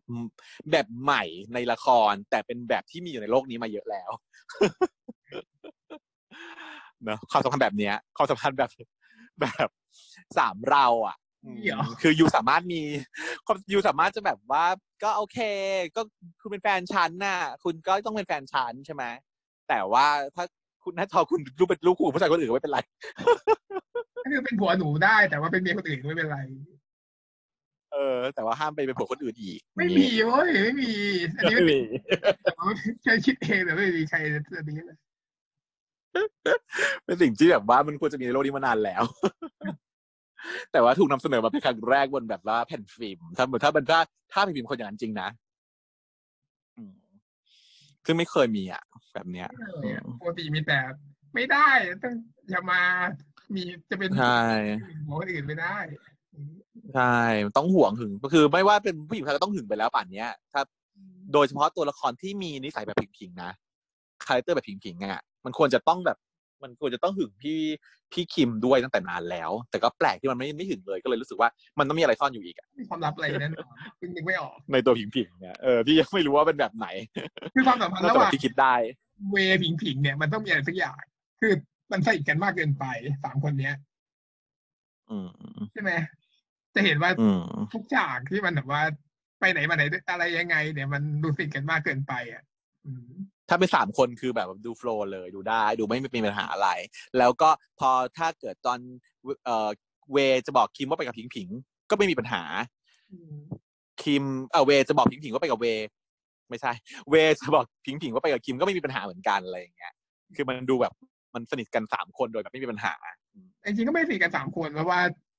Speaker 2: แบบใหม่ในละคร แต่เป็นแบบที่มีอยู่ในโลกนี้มาเยอะแล้วเนอะความสัมพันธ์แบบเนี้ยความสัมพันธ์แบบแบบสามเราอะอืม
Speaker 1: เดี๋ยว
Speaker 2: คือยูสามารถมีความยูสามารถจะแบบว่าก็โอเค ก็คุณเป็นแฟนฉันน่ะ คุณก็ต้องเป็นแฟนฉันใช่ไหมแต่ว่าถ้าคุณถ้าทอคุณรูปเป็นลูกคู่กับผู้ชายคนอื่นก็ไม่เป็นไร
Speaker 1: ก็คือเป็นผัวหนูได้แต่ว่าเป็นเมียคนอื่นไม่เป็นไร
Speaker 2: เออ แต่ว่าห้ามไปเป็นผัวคนอื่นอีก
Speaker 1: ไม่มีเว้ยไม่มี อันนี้
Speaker 2: ไม่
Speaker 1: ไม่
Speaker 2: มี
Speaker 1: ใครคิดเองแต่ไม่มีใครอันนี้เลย
Speaker 2: เป็นสิ่งที่แบบว่ามันควรจะมีในโลกนี้มานานแล้ว แต่ว่าถูกนำเสนอมาเป็นครั้งแรกบนแบบว่าแผ่นฟิล์มถ้าถ้าเป็นถ้าถ้าเป็นฟิล์มคนอย่างนั้นจริงนะอืมซึ่งไม่เคยมีอะ แบบเนี้ย
Speaker 1: ไม่เลยอะปกติมีแต่ ไม่ได้ต้องอย่ามามีจะเป็น
Speaker 2: ใช่
Speaker 1: ผัวคนอื่นไม่ได้
Speaker 2: ใช่ต้องห่วงหึงก็คือไม่ว่าเป็นผู้หญิงผู้ชายก็ต้องหึงไปแล้วป่านเนี้ย ถ้า โดยเฉพาะตัวละครที่มีนิสัยแบบผิงๆนะ character แบบผิงๆอะมันควรจะต้องแบบ มันควรจะต้องหึงพี่พี่คิมด้วยตั้งแต่นานแล้ว แต่ก็แปลกที่มันไม่ไม่หึงเลยก็เลยรู้สึกว่ามันต้องมีอะไรซ่อนอยู่อีกอะ
Speaker 1: มีความลับอะไรแน่นอนซึ่งนึกไม่ออก
Speaker 2: ในตัวผิงๆเนี่ยเออพี่ยังไม่รู้ว่าเป็นแบบไหน
Speaker 1: คือความสัมพันธ์
Speaker 2: นอก
Speaker 1: ระ
Speaker 2: จาก
Speaker 1: ห
Speaker 2: แบ
Speaker 1: ว่าง
Speaker 2: บที่คิดได้
Speaker 1: เวผิงผิงๆเนี่ยมันต้องมีอะไรสักอย่าง คือมันสนิทกันมากเกินไปสามคนเนี้ย
Speaker 2: อืม
Speaker 1: ใช่ไหม จะเห็นว่า
Speaker 2: อืม
Speaker 1: ทุกฉากที่มันแบบว่าไปไหนมาไหนอะไรยังไง เนี่ยมันดูสนิทกันมากเกินไปอะอืม
Speaker 2: ถ้าเป็นสามคนคือแบบดูโฟล์เลยดูได้ดูไม่มีปัญหาอะไร แล้วก็พอถ้าเกิดตอนเอ่อเวจะบอกคิมว่าไปกับผิงผิงๆก็ไม่มีปัญหา
Speaker 1: อืม
Speaker 2: คิมเออเวจะบอกผิงผิงว่าไปกับเว ไม่ใช่ เวจะบอกผิงผิงว่าไปกับคิมก็ไม่มีปัญหาเหมือนกันอะไรอย่างเงี้ยคือมันดูแบบมันสนิทกันสามคนโดยแบบไม่มีปัญหา
Speaker 1: จริงๆก็ไม่สนิทกันสามคนเพราะว่ากับ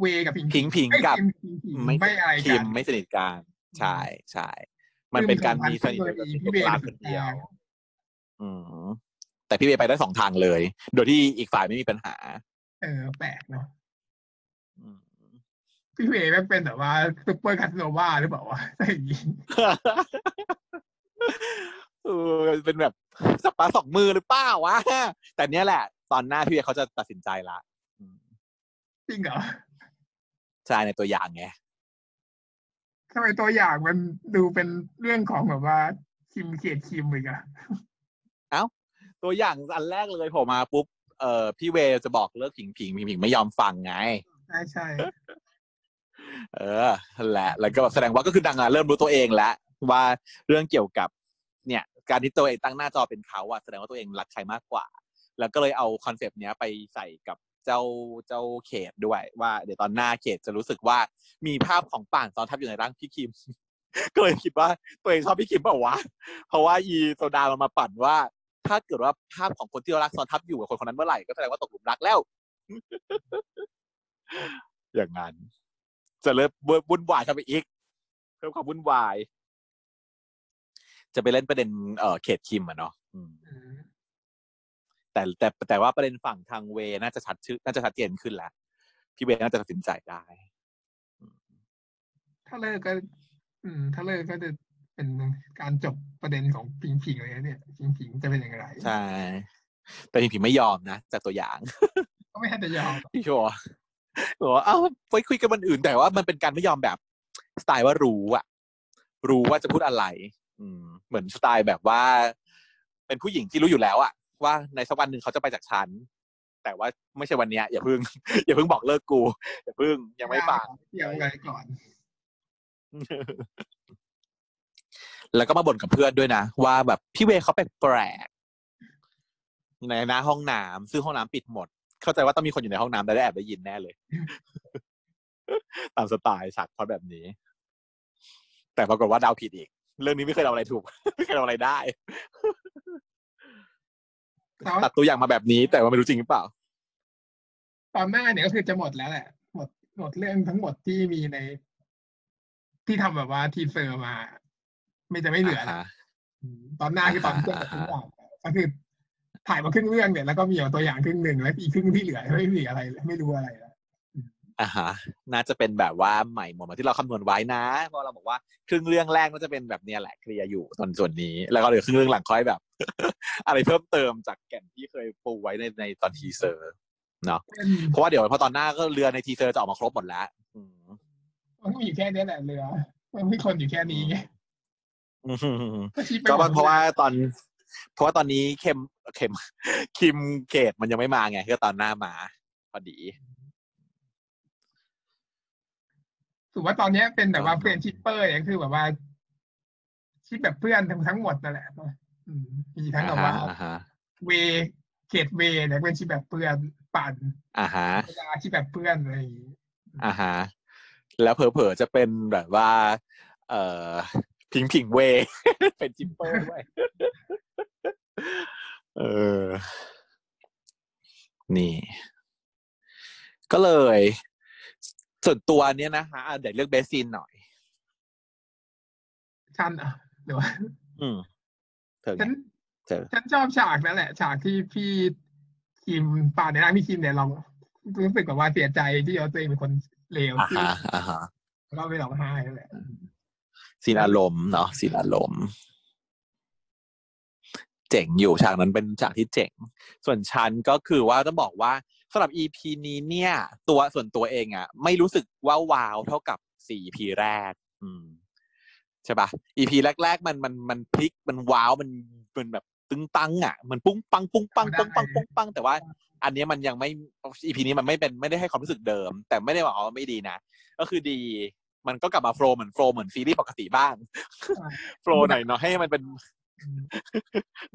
Speaker 1: เวกับผิง
Speaker 2: ผิงผิง
Speaker 1: ไอ้
Speaker 2: กับ
Speaker 1: คิมผิงผิงไม่อะไร
Speaker 2: คิ
Speaker 1: กั
Speaker 2: ม
Speaker 1: น
Speaker 2: ไม่สนิทกันใช่ใช่มันเป็นการมีสนิทกัน
Speaker 1: คือ
Speaker 2: เป็น
Speaker 1: มี
Speaker 2: ตัว
Speaker 1: ความ
Speaker 2: กลาง
Speaker 1: สั
Speaker 2: ค
Speaker 1: ม
Speaker 2: น
Speaker 1: พันธ์
Speaker 2: เดียว
Speaker 1: โดยมีพี่เวเป็นคนกลาง
Speaker 2: อืมแต่พี่เวไปได้สองทางเลย โดยที่อีกฝ่ายไม่มีปัญหา
Speaker 1: เออ แปลกเนาะ
Speaker 2: อืม
Speaker 1: พี่เวแม่งเป็นแบบว่าซุปเปอร์คาสโนวาหรือเปล่าวะอะไรอย่างงี้
Speaker 2: เออเป็นแบบสับปลาสองมือหรือเปล่าวะแต่เนี้ยแหละ ตอนหน้าพี่เวเขาจะตัดสินใจละอืม
Speaker 1: จริงเหรอ
Speaker 2: ใช่ในตัวอย่างไง
Speaker 1: ทำไมตัวอย่างมันดูเป็นเรื่องของแบบว่าคิมเขียดคิมอีกอะ
Speaker 2: ตัวอย่างอันแรกเลยผมมาปุ๊บเอ่อพี่เวจะบอกเลิกผิงผิงผิงผิงไม่ยอมฟังไง
Speaker 1: ใช่ใช่
Speaker 2: เออนั่นแหละ แล้วก็แบบแสดงว่าก็คือดังอะเริ่มรู้ตัวเองแล้วว่าเรื่องเกี่ยวกับ เนี่ย การที่ตัวเองตั้งหน้าจอเป็นเขาอะแสดงว่าตัวเองรักใครมากกว่า แล้วก็เลยเอาคอนเซปต์เนี้ยไปใส่กับ เจ้าเจ้าเขตด้วยว่า เดี๋ยวตอนหน้าเขตจะรู้สึกว่ามีภาพของป่านซ้อนทับอยู่ในร่างพี่คิม ก็เลยคิดว่าตัวเองชอบพี่คิมเปล่าวะเพราะว่าอีโซดามันมาปั่นว่า ถ้าเกิดว่าภาพของคนที่เรารักซ้อนทับอยู่กับคนคนนั้นเมื่อไหร่ก็แสดงว่าตกหลุมรักแล้ว อย่างนั้น จะเริ่มวุ่นวายเข้าไปอีกเพิ่มความวุ่นวาย จะไปเล่นประเด็นเอ่อเขตคิมอะเนาะ แต่แต่แต่ว่าประเด็นฝั่งทางเวน่าจะชัดชื่อน่าจะชัดเจนขึ้นแล้วพี่เวน่าจะตัดสินใจได้
Speaker 1: ถ้าเลิกก็ อืม ถ้าเลิกก็จะเป็นการจบประเด็นของพิงพิงเลยนะเนี่ย พิงพิงจะเป็นยังไง
Speaker 2: ใช่แต่พิงพิงไม่ยอมนะจากตัวอย่าง
Speaker 1: ก็ไม่ทันจะยอม
Speaker 2: พี่ชัวร์บอกว่าเอ้าไปคุยกันวันอื่นแต่ว่ามันเป็นการไม่ยอมแบบสไตล์ว่ารู้อะรู้ว่าจะพูดอะไร อืม เหมือนสไตล์แบบว่า เป็นผู้หญิงที่รู้อยู่แล้วอะ ว่าในสักวันหนึ่งเขาจะไปจากฉัน แต่ว่าไม่ใช่วันเนี้ย อย่าเพิ่ง อย่าเพิ่งบอกเลิกกู อย่าเพิ่งยังไม่ฟัง
Speaker 1: เกี่ยวอะไรก่อน
Speaker 2: แล้วก็มาบ่นกับเพื่อนด้วยนะ ว่าแบบพี่เวย์เขาแปลกๆในหน้าห้องน้ำซึ่งห้องน้ำปิดหมด เข้าใจว่าต้องมีคนอยู่ในห้องน้ำแต่ได้แอบได้ยินแน่เลย ตามสไตล์ฉากพล็อดแบบนี้ แต่ปรากฏว่าเดาผิดอีก เรื่องนี้ไม่เคยเดาอะไรถูก ไม่เคยเดาอะไรได้
Speaker 1: แต่ว่า
Speaker 2: ตัดตัวอย่างมาแบบนี้ แต่ว่าไม่รู้จริงหรือเปล่า
Speaker 1: ตอนหน้าเนี่ยก็คือจะหมดแล้วแหละ หมดหมดเรื่องทั้งหมดที่มีใน ที่ทำแบบว่า teaser มา ไม่จะไม่เหลือแล้ว
Speaker 2: อ่าฮะ
Speaker 1: อืมตอนหน้าคือตอน
Speaker 2: อ่า
Speaker 1: เรื่อง
Speaker 2: อ่า
Speaker 1: ทุกอย่างก็คือถ่ายมาครึ่งเรื่องเนี่ยแล้วก็มีเอาตัวอย่างครึ่งหนึ่งแล้วอีกครึ่งที่เหลือไม่มีอะไรเลยไม่รู้อะไรแล้ว
Speaker 2: อ่าฮะน่าจะเป็นแบบว่าใหม่หมดเหมือนที่เราคำนวณไว้นะ เพราะเราบอกว่าครึ่งเรื่องแรกน่าจะเป็นแบบเนี้ยแหละ clear อยู่ตอนส่วนนี้ แล้วก็เหลือครึ่งเรื่องหลังค่อยแบบ อะไรเพิ่มเติมจากแก่นที่เคยปูไว้ในในตอน teaser เนาะ
Speaker 1: เป็น
Speaker 2: เพราะว่าเดี๋ยวพอตอนหน้าก็คือใน teaser จะออกมาครบหมดแล้วอืม
Speaker 1: มันก็มีอยู่แค่เนี้ยแหละเรือมันไม่คนอยู่แค่นี้ไง
Speaker 2: อืม
Speaker 1: ก็ชี้ไป
Speaker 2: ก็
Speaker 1: หมด
Speaker 2: เพราะว่าตอน เพราะว่าตอนนี้เข็มเข็มคิมเกตมันยังไม่มาไงก็ตอนหน้ามาพอดี
Speaker 1: ถือว่าตอนเนี้ยเป็นแบบว่า
Speaker 2: อ่า
Speaker 1: เพื่อนชิปเปอร์เนี่ยคือแบบว่าชิปแบบเพื่อนทั้งทั้งหมดนั่นแหละอืมมีทั้งแบบว่า
Speaker 2: อ่าฮะ
Speaker 1: เวเขตเวเนี่ยเป็นชิปแบบเพื่อนปั่น
Speaker 2: อ่าฮะ
Speaker 1: เวลาชิปแบบเพื่อนอะไรอย่างงี้
Speaker 2: อ่าฮะแล้วเผลอๆจะเป็นแบบว่า เอ่อพิงพิงเวเป็นจิปเปอร์ด้วยเออ นี่ ก็เลย ส่วนตัวเนี้ยนะฮะอะเดี๋ยวเลือกเบสซีนหน่อย
Speaker 1: ฉันอะเดี๋ยว
Speaker 2: อืมเธอไง
Speaker 1: ฉัน
Speaker 2: เธอ
Speaker 1: ฉันชอบฉากนั่นแหละ ฉากที่พี่คิมป่าในร่างพี่คิมเนี่ยลองรู้สึกแบบว่าเสียใจที่เอาตัวเองเป็นคนเลว
Speaker 2: อ่า
Speaker 1: ที่
Speaker 2: ฮะอ่าฮะ
Speaker 1: แล้วก็ไปร้องไห้นั่นแหละ
Speaker 2: ซีนอารมณ์เนาะซีนอารมณ์เจ๋งอยู่ฉากนั้นเป็นฉากที่เจ๋ง ส่วนฉันก็คือว่าต้องบอกว่า สำหรับ EP นี้เนี่ย ตัวส่วนตัวเองอะไม่รู้สึกว่าว้าวเท่ากับสี่ EP แรก อืมใช่ปะ EP แรก ๆ มันมันมันพลิกมันว้าวมันมันแบบตึงตังอะมันปุ้งปังปุ้งปังปุ้งปังปุ้งปังแต่ว่า อันเนี้ยมันยังไม่ EP นี้มันไม่เป็นไม่ได้ให้ความรู้สึกเดิม แต่ไม่ได้บอกว่าไม่ดีนะก็คือดีมันก็กลับมาโฟล์เหมือนโฟล์เหมือนซีรีส์ปกติบ้างโฟล์หน่อยเนาะให้มันเป็น
Speaker 1: อืม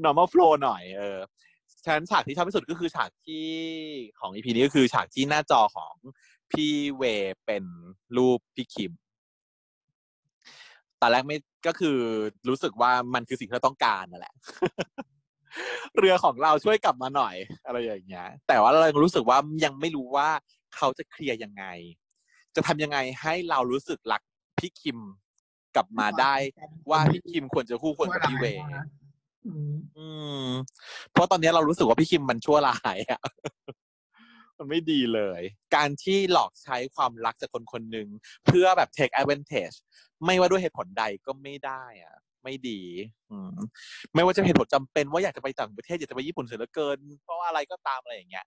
Speaker 2: normal flow หน่อยเออ ฉะนั้นฉากที่ชอบที่สุดก็คือฉากที่ของ EP นี้ก็คือฉากที่หน้าจอของพี่เวเป็นรูปพี่คิมตอนแรกไม่ก็คือรู้สึกว่ามันคือสิ่งที่เราต้องการนั่นแหละ เรือของเราช่วยกลับมาหน่อย อะไรอย่างเงี้ย แต่ว่าเรายังรู้สึกว่ายังไม่รู้ว่าเขาจะเคลียร์ยังไง จะทำยังไงให้เรารู้สึกรักพี่คิมกลับมาได้ ว่าพี่คิมควรจะคู่ควรกับพี่เว
Speaker 1: อืม
Speaker 2: เพราะตอนนี้เรารู้สึกว่าพี่คิมมันชั่วร้ายอะมันไม่ดีเลย การที่หลอกใช้ความรักจากคนคนหนึ่งเพื่อแบบ take advantage ไม่ว่าด้วยเหตุผลใดก็ไม่ได้อะไม่ดี อืม ไม่ว่าจะเหตุผลจำเป็นว่าอยากจะไปต่างประเทศอยากจะไปญี่ปุ่นเสียเหลือเกิน เพราะอะไรก็ตามอะไรอย่างเงี้ย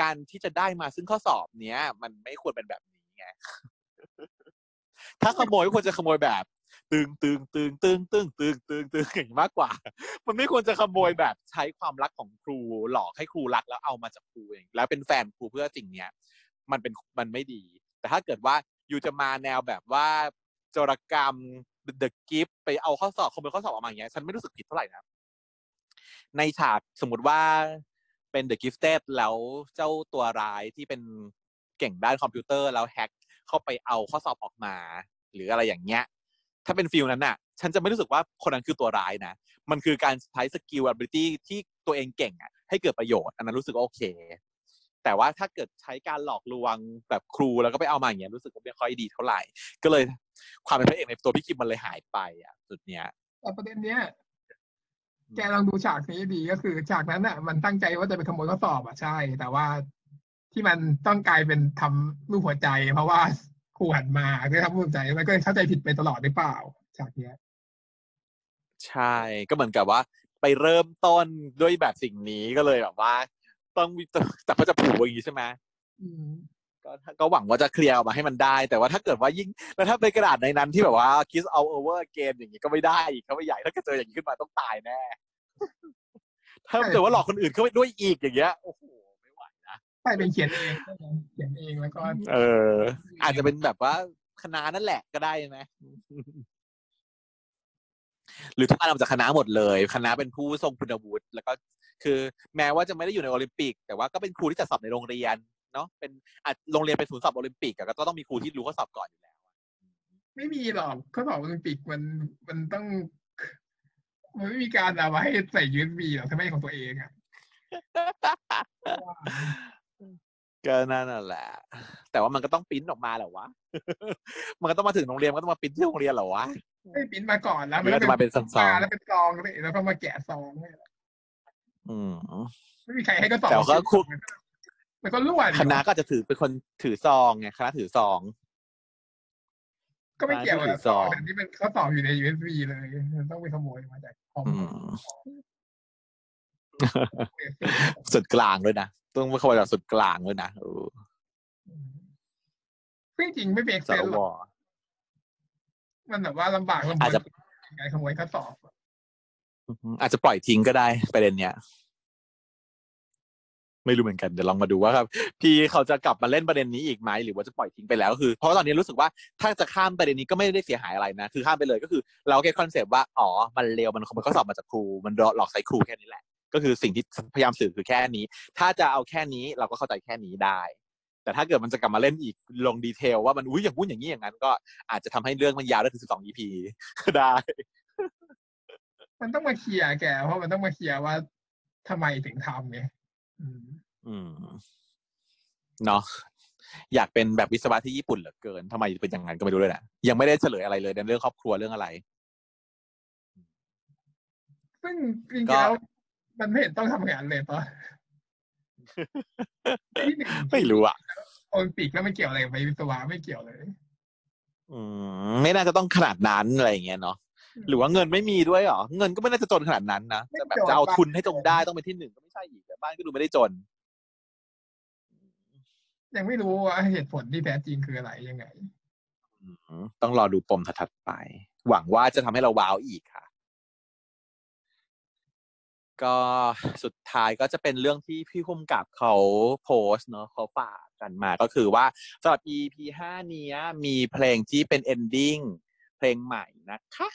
Speaker 2: การที่จะได้มาซึ่งข้อสอบเนี้ย มันไม่ควรเป็นแบบนี้ไง ถ้าขโมยก็ควรจะขโมยแบบ ตึงตึงตึงตึงตึงตึงตึงตึงอย่างมากกว่า มันไม่ควรจะขโมยแบบใช้ความรักของครูหลอกให้ครูรักแล้วเอามาจากครูเองแล้วเป็นแฟนครูเพื่อสิ่งเนี้ย มันเป็นมันไม่ดี แต่ถ้าเกิดว่าอยู่จะมาแนวแบบว่าโจรกรรม The Gifted ไปเอาข้อสอบขโมยข้อสอบออกมาอย่างเงี้ยฉันไม่รู้สึกผิดเท่าไหร่นะในฉากสมมติว่าเป็น The Gifted แล้วเจ้าตัวร้ายที่เป็นเก่งด้านคอมพิวเตอร์แล้วแฮ็กเข้าไปเอาข้อสอบออกมา หรืออะไรอย่างเงี้ย ถ้าเป็น feel นั้นน่ะ ฉันจะไม่รู้สึกว่าคนนั้นคือตัวร้ายนะ มันคือการใช้สกิล ability ที่ตัวเองเก่งอะให้เกิดประโยชน์ อันนั้นรู้สึกว่าโอเค แต่ว่าถ้าเกิดใช้การหลอกลวงแบบครูแล้วก็ไปเอามาอย่างเงี้ยรู้สึกว่าไม่ค่อยดีเท่าไหร่ ก็เลยความเป็นพระเอกในตัวพี่คิมมันเลยหายไปอะจุดเนี้ย
Speaker 1: แต่ประเด็นเนี้ยแกลองดูฉากนี้ดีก็คือฉากนั้นอะ มันตั้งใจว่าจะไปขโมยข้อสอบอะใช่ แต่ว่าที่มันต้องกลายเป็นทำรูปหัวใจ เพราะว่า ครูหันมาคือทำรูปหัวใจมันก็เลยเข้าใจผิดไปตลอดหรือเปล่าฉากเนี้ย
Speaker 2: ใช่ก็เหมือนกับว่า ไปเริ่มต้นด้วยแบบสิ่งนี้ก็เลยแบบว่า ต้องมีแต่ก็จะผูกอย่างนี้ใช่ไหม
Speaker 1: อืม
Speaker 2: ก็ก็หวังว่าจะเคลียร์ออกมาให้มันได้ แต่ว่าถ้าเกิดว่ายิ่งแล้วถ้าเป็นกระดาษในนั้นที่แบบว่า kiss all over again อย่างนี้ก็ไม่ได้อีกเขาไม่ใหญ่ถ้าเกิดเจออย่างนี้ขึ้นมาต้องตายแน่ถ้าเกิดว่าหลอกคนอื่นเข้าไปด้วยอีกอย่างเงี้ยโอ้โห ไม่ไหวนะ
Speaker 1: ใช่เป็นเขียนเองใช่ไหมเขียนเองแล้วก็
Speaker 2: เออ อาจจะเป็นแบบว่าคณะนั่นแหละก็ได้ไหมหรือทุกอันออกจากคณะหมดเลย คณะเป็นผู้ทรงคุณวุฒิแล้วก็คือแม้ว่าจะไม่ได้อยู่ในโอลิมปิก แต่ว่าก็เป็นครูที่จัดสอบในโรงเรียน เนาะเป็นอาจโรงเรียนเป็นศูนย์สอบโอลิมปิกอะก็ต้องมีครูที่รู้ข้อสอบก่อนอยู่แล้ว
Speaker 1: ไม่มีหรอกข้อสอบโอลิมปิกมันมันต้อง มันไม่มีการเอาไว้ให้ใส่ USB หรอกถ้าไม่ใช่ของตัวเองอะ
Speaker 2: ก็นั่นน่ะแหละ แต่ว่ามันก็ต้องปริ้นออกมาแหละวะ มันก็ต้องมาถึงโรงเรียนมันก็ต้องมาปริ้นที่โรงเรียนเหรอวะ
Speaker 1: ไม่ปริ้นมาก่อนแล้ว
Speaker 2: หรืออาจจะมาเป็นซองๆ
Speaker 1: มาแล้วเป็นซองเลยแล้วก็มาแกะซองเนี่ย
Speaker 2: อืม
Speaker 1: ไม่มีใครให้ก็สอบ
Speaker 2: แต่ก็คุ
Speaker 1: มันมันก็รั่วดิ
Speaker 2: คณะก็อาจจะถือเป็นคนถือซองไงคณะถือซอง
Speaker 1: ก็ไม่เกี่ยวกับ
Speaker 2: ถือซ
Speaker 1: ซ
Speaker 2: อ
Speaker 1: องงแต่ที่มันเขาตอบอยู่ใน USB เลยมันต้องไปขโมยมาจากคอม
Speaker 2: อืมสุดกลางด้วยนะ ต้องไม่ขโมยจากสุดกลางด้วยนะเออ
Speaker 1: ซึ่งจริงไม่เบรก
Speaker 2: ส
Speaker 1: เซนหร
Speaker 2: ว
Speaker 1: อกมันแบบว่าลำบากลำบ
Speaker 2: อาจ
Speaker 1: น
Speaker 2: จะ
Speaker 1: การขโมยข้อสอบอะ
Speaker 2: อืมอาจจะปล่อยทิ้งก็ได้ประเด็นเนี้ย ไม่รู้เหมือนกันเดี๋ยวลองมาดูว่าครับ พี่เขาจะกลับมาเล่นประเด็นนี้อีกไหมหรือว่าจะปล่อยทิ้งไปแล้วก็คือ เพราะว่าตอนนี้รู้สึกว่าถ้าจะข้ามประเด็นนี้ก็ไม่ได้เสียหายอะไรนะ คือข้ามไปเลยก็คือ เราแค่คอนเซปต์ว่าอ๋อมันเร็วมันขโมยข้อสอบมาจากครู มันหลอกใช้ครูแค่นี้แหละ ก็คือสิ่งที่พยายามสื่อคือแค่นี้ ถ้าจะเอาแค่นี้เราก็เข้าใจแค่นี้ได้ แต่ถ้าเกิดมันจะกลับมาเล่นอีกลงดีเทลว่ามันอุ้ยอย่างนู้นอย่างนี้อย่างนั้น ก็อาจจะทำให้เรื่องมันยาวได้ถึงสิบสอง EP ก็ได้
Speaker 1: มันต้องมาเคลียร์แกเพราะมันต้องมาเคลียร์ว่าทำไมถึงทำไงอืม
Speaker 2: อืมเนาะอยากเป็นแบบวิศวะที่ญี่ปุ่นเหลือเกินทำไมเป็นอย่างนั้นก็ไม่รู้เลยนะยังไม่ได้เฉลยอะไรเลยในเรื่องครอบครัวเรื่องอะไร
Speaker 1: ซึ่งจริง
Speaker 2: ก็
Speaker 1: ๆแล้ว มันไม่เห็นต้องทำงานเลยปะที่หนึ่ง
Speaker 2: ไม่รู้อะ
Speaker 1: โอลิมปิกแล้วไม่เกี่ยวอะไรกับวิศวะไม่เกี่ยวเลย
Speaker 2: อืมไม่น่าจะต้องขนาดนั้นอะไรอย่างเงี้ยเนาะหรือว่าเงินไม่มีด้วยเหรอเงินก็ไม่น่าจะจนขนาดนั้นนะจะแบบจะเอาทุนให้จงได้ต้องเป็นที่หนึ่งก็ไม่ใช่อีกแต่บ้านก็ดูไม่ได้จน
Speaker 1: ยังไม่รู้ว่าเหตุผลที่แท้จริงคืออะไรยังไง
Speaker 2: อืมต้องรอดูปมถัดๆไป หวังว่าจะทำให้เราว้าวอีกค่ะ ก็สุดท้ายก็จะเป็นเรื่องที่พี่คุ้มกับเขาโพสต์เนาะเขาฝากกันมาก็คือว่าสำหรับ EP ห้าเนี้ย มีเพลงที่เป็น ending เพลงใหม่นะคะ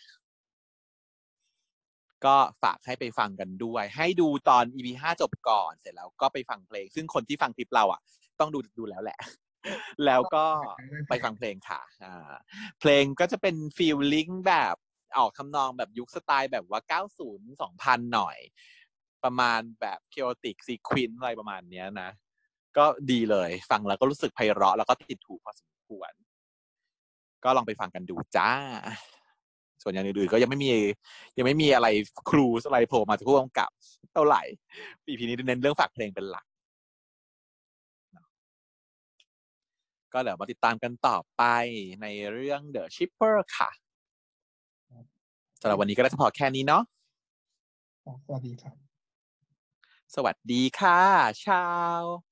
Speaker 2: ก็ฝากให้ไปฟังกันด้วย ให้ดูตอน EP ห้าจบก่อนเสร็จแล้วก็ไปฟังเพลง ซึ่งคนที่ฟังคลิปเราอะ ต้องดูดูแล้วแหละ แล้วก็ไปฟังเพลงค่ะ อ่า เพลงก็จะเป็นฟีลลิ่งแบบ ออกทำนองแบบยุคสไตล์แบบว่า 90 2000 หน่อย ประมาณแบบ chaotic sequence อะไรประมาณเนี้ยนะ ก็ดีเลย ฟังแล้วก็รู้สึกไพเราะแล้วก็ติดหูพอสมควร ก็ลองไปฟังกันดูจ้า ส่วนอย่างอื่นๆก็ยังไม่มี ยังไม่มีอะไรครูอะไรโผล่มาจากผู้กำกับเท่าไหร่ปีพีนี้เน้นเรื่องฝากเพลงเป็นหลักก็เดี๋ยวมาติดตามกันต่อไปในเรื่อง The Shipper ค่ะ สำหรับวันนี้ก็ได้จะพอแค่นี้เนาะ
Speaker 1: สวัสดีครับ
Speaker 2: สวัสดีค่ะชาว